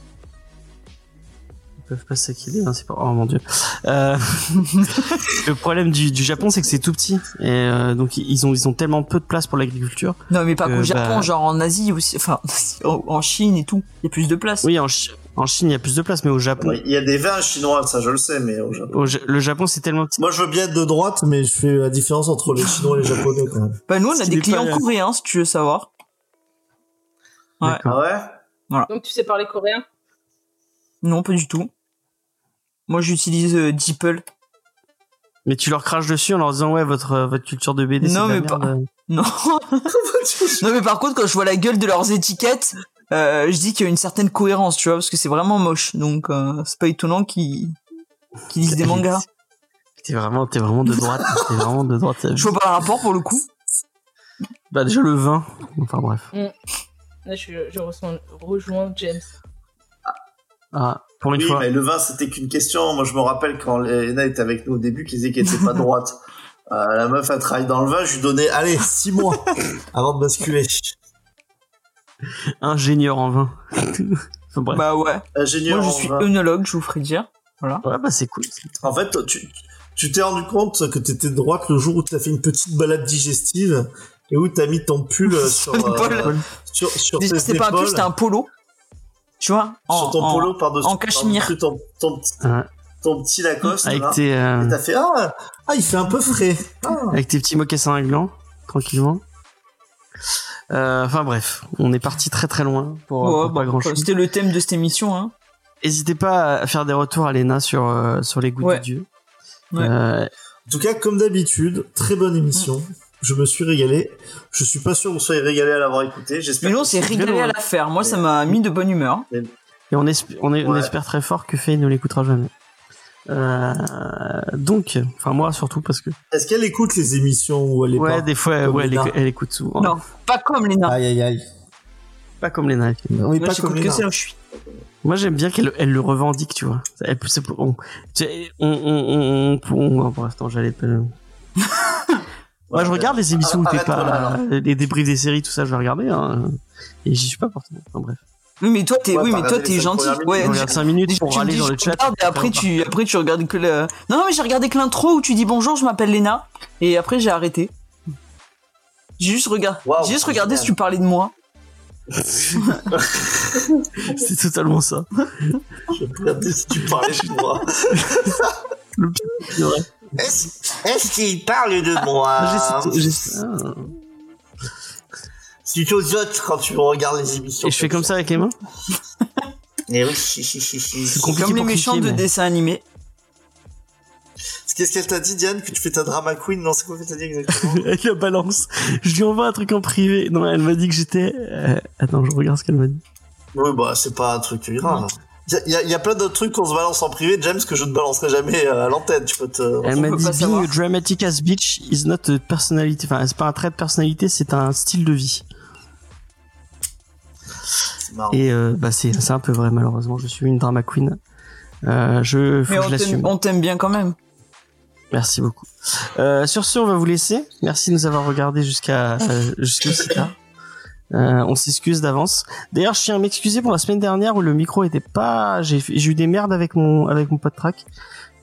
Peuvent pas s'acquitter, hein, pas. Oh mon dieu. Euh, le problème du, du Japon, c'est que c'est tout petit et euh, donc ils ont ils ont tellement peu de place pour l'agriculture. Non, mais pas qu'au Japon, bah- genre en Asie aussi. Enfin, en Chine et tout. Il y a plus de place. Oui, en, Chi- en Chine, il y a plus de place, mais au Japon, Ouais, Il y a des vins chinois, ça je le sais, mais au Japon. au Ja- le Japon, c'est tellement petit. Moi je veux bien être de droite, mais je fais la différence entre les chinois et les japonais quand même. Bah, nous, on a des clients pas- coréens, si tu veux savoir. Ouais. Ah ouais? Donc tu sais parler coréen? Non, pas du tout. Moi, j'utilise euh, DeepL. Mais tu leur craches dessus en leur disant ouais votre euh, votre culture de BD c'est Non, de la mais pas- merde. Non. non, mais par contre, quand je vois la gueule de leurs étiquettes, euh, je dis qu'il y a une certaine cohérence, tu vois, parce que c'est vraiment moche. Donc, euh, c'est pas étonnant qu'ils qu'ils lisent des mangas. T'es vraiment t'es vraiment de droite. t'es vraiment de droite. Je vois pas le rapport pour le coup. Bah déjà le vin. Enfin bref. Là, je, je rejoins James. Ah, pour une Oui, fois. mais le vin c'était qu'une question. Moi je me rappelle quand Lena était avec nous au début, qui disait qu'elle était pas droite. Euh, la meuf elle travaille dans le vin, je lui donnais allez six mois avant de basculer. Ingénieur en vin. enfin, bref. Bah ouais. Ingénieur Moi, je en suis vin. œnologue, je vous ferai dire. Voilà. Ouais bah c'est cool. En fait, tu tu t'es rendu compte que t'étais de droite le jour où t'as fait une petite balade digestive et où t'as mis ton pull euh, sur, euh, sur, sur tes c'était pas un pull, c'était un polo. Tu vois en- sur ton en- polo par-dessus en cachemire. ton, ton, petit- Ouais. ton petit Lacoste. Avec là. tes euh, Et t'as fait ah, ah, il fait un peu frais. Ah. avec tes petits mocassins à gland, tranquillement. Euh, Enfin bref, on est parti très très loin pour, Ouais, pour pas bah, grand chose. C'était le thème de cette émission, hein. N'hésitez pas à faire des retours à Lena sur euh, sur les goûts Ouais. de Dieu. Ouais. Euh, En tout cas, comme d'habitude, très bonne émission. Je me suis régalé. Je suis pas sûr vous soyez régalé à l'avoir écouté. J'espère. Mais non, que- c'est régalé à la faire. Moi, ça m'a mis de bonne humeur. et on, espère on, est- on Ouais. espère très fort que Faye ne l'écoutera jamais. Euh, donc, enfin moi surtout parce que Est-ce qu'elle écoute les émissions ou elle est ouais pas des fois comme ouais, elle, Lena. éc- elle écoute souvent. Non, pas comme les nains. Aïe aïe aïe. Pas comme Lena. effectivement. Oui, Moi, pas comme que je suis. Moi j'aime bien qu'elle elle le revendique, tu vois. Elle, c'est pour- on, on, on, on, on- on- pour l'instant j'allais pas. Moi je regarde les émissions où t'es pas là, les débriefs des séries tout ça je vais regarder hein, et j'y suis pas forcément. Enfin bref. Oui, mais toi, t'es, Ouais, oui, mais toi, regardé t'es gentil. Ouais, Je regarde 5 minutes pour dis, dans le chat. et après, tu, après, tu regardes que le. Non, non, mais j'ai regardé que l'intro où tu dis bonjour, je m'appelle Léna. Et après, j'ai arrêté. J'ai juste, regard... Waouh, j'ai juste regardé génial. si tu parlais de moi. C'est totalement ça. Je vais regarder si tu parlais de moi. Le pire, c'est vrai. Est-ce est-ce qu'il parle de moi? Ah, ah. Tu t'audites quand tu regardes les émissions. Et je fais comme ça avec les mains? Et oui, si, si, si, si. C'est Comme les méchants de dessins animés. Qu'est-ce qu'elle t'a dit, Diane Que tu fais ta drama queen Non, c'est quoi qu'elle t'a dit exactement? Elle la balance. Je lui envoie un truc en privé. Non, elle m'a dit que j'étais. euh, Attends, je regarde ce qu'elle m'a dit. Oui, bah, c'est pas un truc grave. Il y, a- y a- y a plein d'autres trucs qu'on se balance en privé, James, que je ne balancerai jamais euh, à l'antenne. Tu peux te. Elle on m'a dit being dramatic as bitch is not a personality. Enfin, c'est pas un trait de personnalité, c'est un style de vie. C'est marrant. Et euh, bah c'est c'est un peu vrai malheureusement. Je suis une drama queen. Euh, je faut Mais que je on l'assume. t'aime, on t'aime bien quand même. Merci beaucoup. Euh, sur ce, on va vous laisser. Merci de nous avoir regardé jusqu'à euh, jusqu'aussi tard. Euh, on s'excuse d'avance. D'ailleurs, je tiens à m'excuser pour la semaine dernière où le micro était pas. J'ai eu des merdes avec mon avec mon pod track.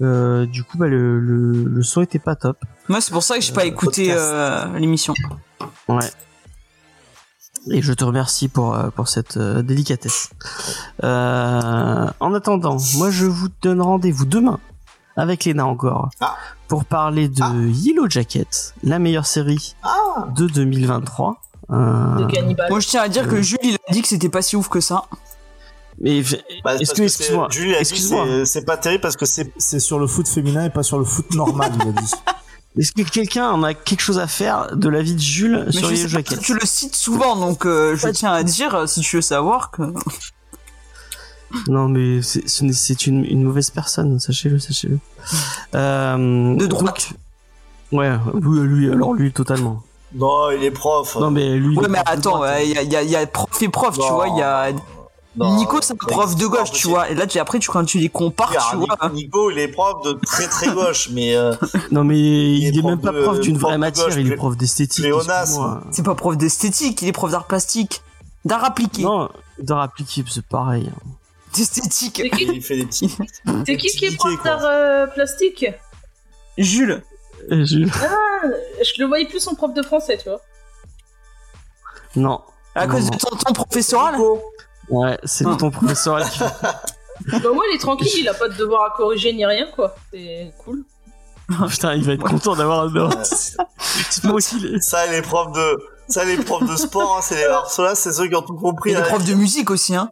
Euh, du coup, bah, le, le le son était pas top. Moi, c'est pour ça que j'ai pas écouté euh, l'émission. Ouais. Et je te remercie pour pour cette euh, délicatesse. Euh, en attendant, moi je vous donne rendez-vous demain avec Léna encore Ah. pour parler de Ah. Yellow Jacket, la meilleure série Ah de 2023. Euh, De cannibale. Moi, je tiens à dire que Jules, il a dit que c'était pas si ouf que ça. mais Bah, excuse-moi, Julie a dit excuse-moi. c'est- pas terrible parce que c'est sur le foot féminin et pas sur le foot normal, il a dit. est-ce que quelqu'un en a quelque chose à faire de la vie de Jules Mais sur je Yellow sais pas, Jacket tu le cites souvent, donc euh, je tiens à dire, euh, si tu veux savoir, que... Non, mais c'est une, une mauvaise personne, sachez-le, sachez-le. Euh, De droite. donc- ouais, lui, alors lui, totalement. Non, il est prof. Non, mais lui. Ouais, mais attends, il y, a, y a- y a prof et prof, tu vois, il y a... Non, Nico, c'est un prof de gauche, tu vois, et là, tu, après, tu, quand tu les compares, tu vois... Nico, Nico, il est prof de très très gauche, mais euh, Non, mais il, est même pas prof d'une vraie matière, gauche, il est prof d'esthétique. C'est pas prof d'esthétique, il est prof d'art plastique. D'art appliqué. Non, d'art appliqué, c'est pareil. D'esthétique. C'est qui, il fait des petits. c'est qui qui est prof d'art euh, plastique? Jules. Jules. Ah, Je le voyais plus en prof de français, tu vois. Non. À Non, cause non. de ton temps professoral? Ouais, c'est Ah. ton professeur qui Bah, moi, il est tranquille, il a pas de devoir à corriger ni rien, quoi. C'est cool. Putain, il va être content d'avoir un les- ça, les profs de, ça, les profs de sport, hein, c'est les, alors ceux-là, c'est ceux qui ont tout compris. Il est hein. prof de musique aussi, hein.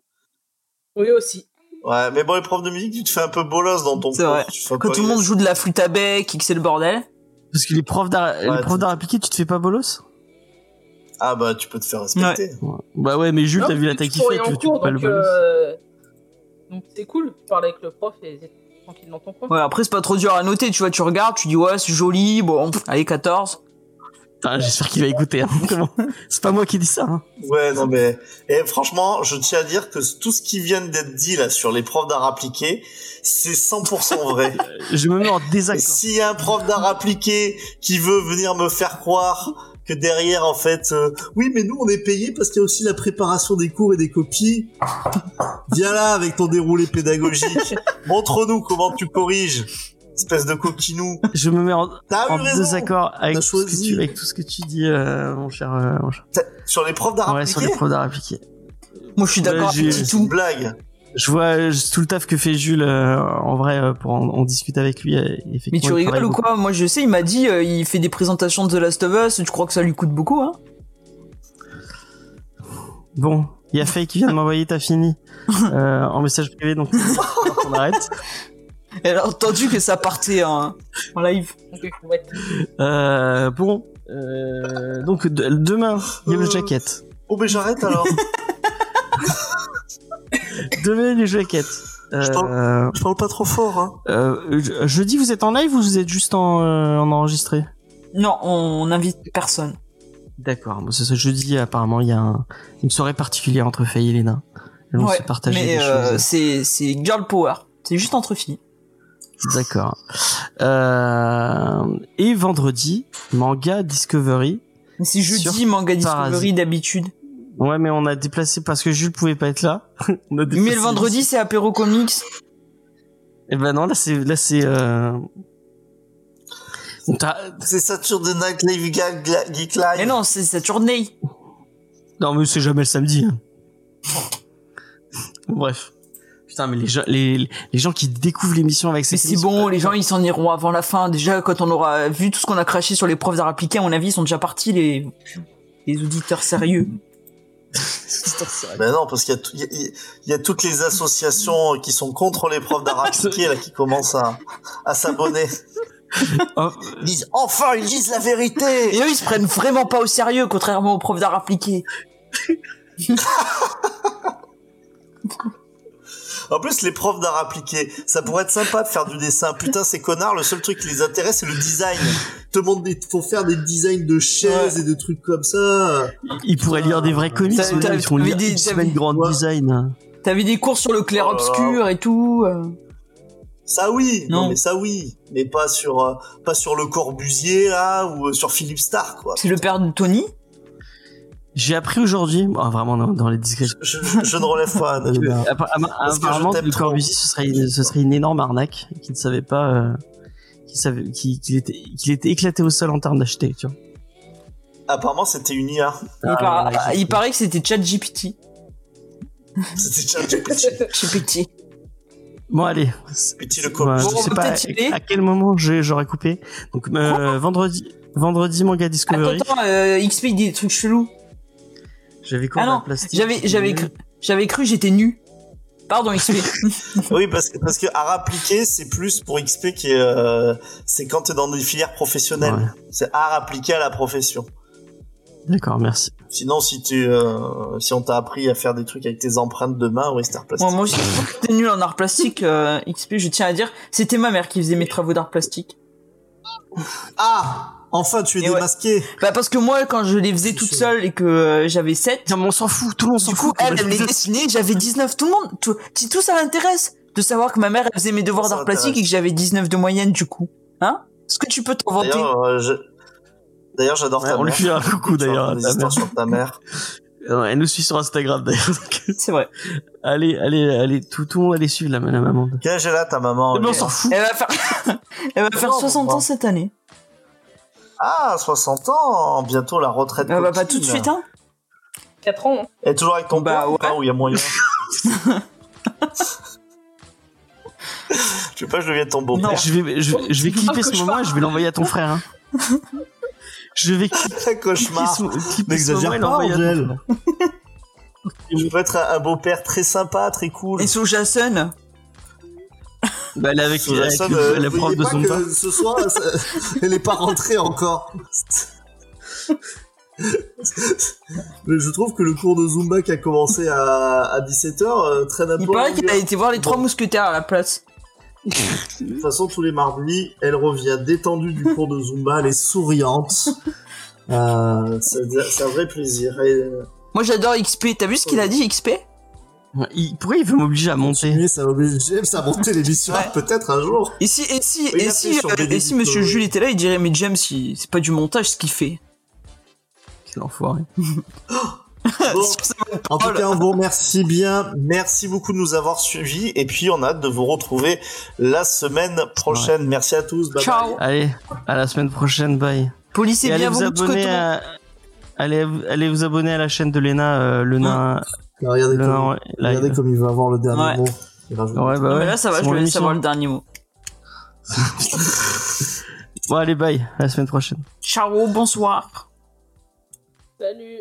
Oui, aussi. Ouais, mais bon, les profs de musique, tu te fais un peu bolos dans ton C'est vrai. Quand tout le monde joue de la flûte à bec et que c'est le bordel. Parce que les profs d'art, les Ouais, profs tu- d'art appliqué, tu te fais pas bolos? Ah bah, tu peux te faire respecter. Ouais. Bah ouais, mais Jules, t'as vu la taille tu qu'il fait, tu, cours, pas le donc, euh, Donc c'est cool, tu parles avec le prof et t'es tranquille dans ton coin. Ouais, après, c'est pas trop dur à noter, tu vois, tu regardes, tu dis, ouais, c'est joli, bon, allez, 14. Putain, j'espère qu'il va écouter. Hein. C'est pas moi qui dis ça. Hein. Ouais, non mais et franchement, je tiens à dire que tout ce qui vient d'être dit là sur les profs d'art appliqué, c'est 100% vrai. Je me mets en désaccord. s'il y a un prof d'art appliqué qui veut venir me faire croire que derrière en fait, euh, oui mais nous on est payé parce qu'il y a aussi la préparation des cours et des copies. Viens là avec ton déroulé pédagogique. Montre-nous comment tu corriges. Espèce de coquinou. Je me mets en, en désaccord avec tout, ce que tu, avec tout ce que tu dis, euh, mon cher. euh, mon cher. T'as- Sur les profs d'art Ouais, sur les profs d'art appliqué. Moi, je suis d'accord avec C'est une blague. Je vois tout le taf que fait Jules euh, en vrai euh, pour en, en discuter avec lui. euh, effectivement, Mais tu rigoles ou quoi? Moi, je sais, il m'a dit, euh, il fait des présentations de The Last of Us, tu crois que ça lui coûte beaucoup, hein Bon, il y a Faye qui vient de m'envoyer t'as fini euh, en message privé donc on arrête. Elle a entendu que ça partait en, en live. Euh, bon, euh, donc de- demain il y a le Euh. jacket. Oh mais j'arrête alors. Demain le jacket. Je t'en- Euh, Je parle pas trop fort. Hein. euh, je- jeudi vous êtes en live ou vous êtes juste en, euh, en enregistré? Non, on n'invite personne. D'accord. Bon, c'est ce jeudi apparemment il y a un- une soirée particulière entre Faye et Léna. Elles vont Ouais, se partager mais des euh, choses. c'est c'est girl power. C'est juste entre filles. D'accord. Euh, et vendredi, manga Discovery. Mais c'est jeudi manga. Discovery d'habitude. Ouais, mais on a déplacé parce que Jules pouvait pas être là. on a déplacé Mais le vendredi, c'est apéro comics. Eh ben non, là c'est là c'est. Euh... C'est Saturday Night Live Geek Live. Mais non, c'est Saturday. Non, mais c'est jamais le samedi. hein. Bref. Putain, mais les gens, les, les gens qui découvrent l'émission avec Mais cette c'est bon, les gens ils s'en iront avant la fin. Déjà, quand on aura vu tout ce qu'on a craché sur les profs d'art appliqué, à mon avis, ils sont déjà partis les, les auditeurs sérieux. Ben non, parce qu'il y, a tout- il y, y a toutes les associations qui sont contre les profs d'art appliqué là qui commencent à, à s'abonner. Oh, Ils disent enfin ils disent la vérité. Et eux, ils se prennent vraiment pas au sérieux, contrairement aux profs d'art appliqué. En plus les profs d'art appliqué, ça pourrait être sympa de faire du dessin. Putain ces connards, le seul truc qui les intéresse c'est le design. Te demande des, faut faire des designs de chaises et de trucs comme ça. ils pourraient lire des vrais comics. Ils font t'avais lire des- grand Ouais. design. T'avais des cours sur le clair Oh et tout. euh. Ça oui, non. Non. mais ça oui, mais pas sur euh, pas sur le Corbusier là ou euh, sur Philippe Starr quoi. C'est le père de Tony. J'ai appris aujourd'hui, vraiment dans, dans les discussions, Je, je- je ne relève pas. Que apparemment le trop. Corbusier ce serait une, ce serait une énorme arnaque, qu'il ne savait pas, euh, qu'il savait, qu'il qu'il était, qu'il était éclaté au sol en termes d'acheter, tu vois. Apparemment c'était une IA. Il, Ah, par- ouais, il paraît que c'était ChatGPT. C'était ChatGPT. GPT. Bon allez, Petit le Corbusier. je sais pas à, quel moment j'aurais coupé. Donc euh, vendredi, vendredi manga Discovery. Attends, attends, euh, XP il dit des trucs chelous. J'avais quoi Ah non, j'avais, j'avais cru, j'avais cru j'étais nu. Pardon XP. Oui, parce que, parce que art appliqué, c'est plus pour XP qui est, euh, c'est quand t'es dans des filières professionnelles. Ouais. C'est art appliqué à la profession. D'accord, merci. Sinon, si tu, euh, si on t'a appris à faire des trucs avec tes empreintes de main, oui, c'est art plastique. Bon, moi aussi, je trouve que t'es nul en art plastique, euh, XP, je tiens à dire. C'était ma mère qui faisait mes travaux d'art plastique. Ah! Enfin, tu es Et ouais. démasqué. Bah, parce que moi, quand je les faisais toute sûr. seule et que euh, j'avais 7, Non, mais on s'en fout, tout le monde s'en du coup, fout. elle, elle les dessinait, j'avais 19, tout le monde, tout, si tout ça l'intéresse, de savoir que ma mère, elle faisait mes devoirs d'art plastique et que j'avais 19 de moyenne, du coup. Hein? Est-ce que tu peux t'en vanter? D'ailleurs, euh, je- D'ailleurs, j'adore Ouais, ta on lui mère. fait un coucou d'ailleurs. ta mère. sur ta mère. Elle nous suit sur Instagram d'ailleurs. C'est vrai. allez, allez, allez, tout, tout le monde allez suivre la, la maman. Quel âge elle a, ta maman? Mais on s'en fout. Elle va faire, elle va faire Non, 60 bon. ans cette année. Ah, 60 ans. Bientôt la retraite. Elle va pas tout de suite, hein? 4 ans. hein. Elle est toujours avec ton Bah, père ou ouais. pas, où il y a moyen? Je veux pas que je devienne ton beau Non. Je vais, je, je vais clipper ce cauchemar. moment et je vais l'envoyer à ton frère. Hein. Je vais clipper Cauchemar. N'exagère et pas, l'envoyer à ton Angèle. frère. Je peux être un, un beau-père très sympa, très cool. Et sous Jason, Bah, elle est avec, avec euh, la prof de pas Zumba. que ce soir, ça- elle est pas rentrée encore. Mais je trouve que le cours de Zumba qui a commencé à, à 17h traîne un il peu. en paraît qu'elle a été voir les Bon. trois mousquetaires à la place. De toute façon, tous les mardis, elle revient détendue du cours de Zumba, elle est souriante. Euh, c'est c'est un vrai plaisir. Et, euh, Moi j'adore XP, t'as vu ce qu'il a dit XP il- pourquoi il veut m'obliger à monter ça va obliger James à monter l'émission Ouais. peut-être un jour. Et si, et si, et si, euh, et si Monsieur. Jules était là, il dirait mais James, c'est pas du montage ce qu'il fait. Quel enfoiré. Bon, En tout cas, on vous remercie bien. Merci beaucoup de nous avoir suivis. Et puis, on a hâte de vous retrouver la semaine prochaine. Merci à tous. Bye Ciao. bye. Allez, à la semaine prochaine, bye. Polissez Et allez bien vous vos abonner à... Allez, allez vous abonner à la chaîne de Lena, euh, le nain. Regardez, Le comme, regardez comme il va avoir le dernier Ouais. mot. Il Ouais, bah mais là ça va, je vais émission. avoir le dernier mot. Bon, allez, bye. À la semaine prochaine. Ciao, bonsoir. Salut.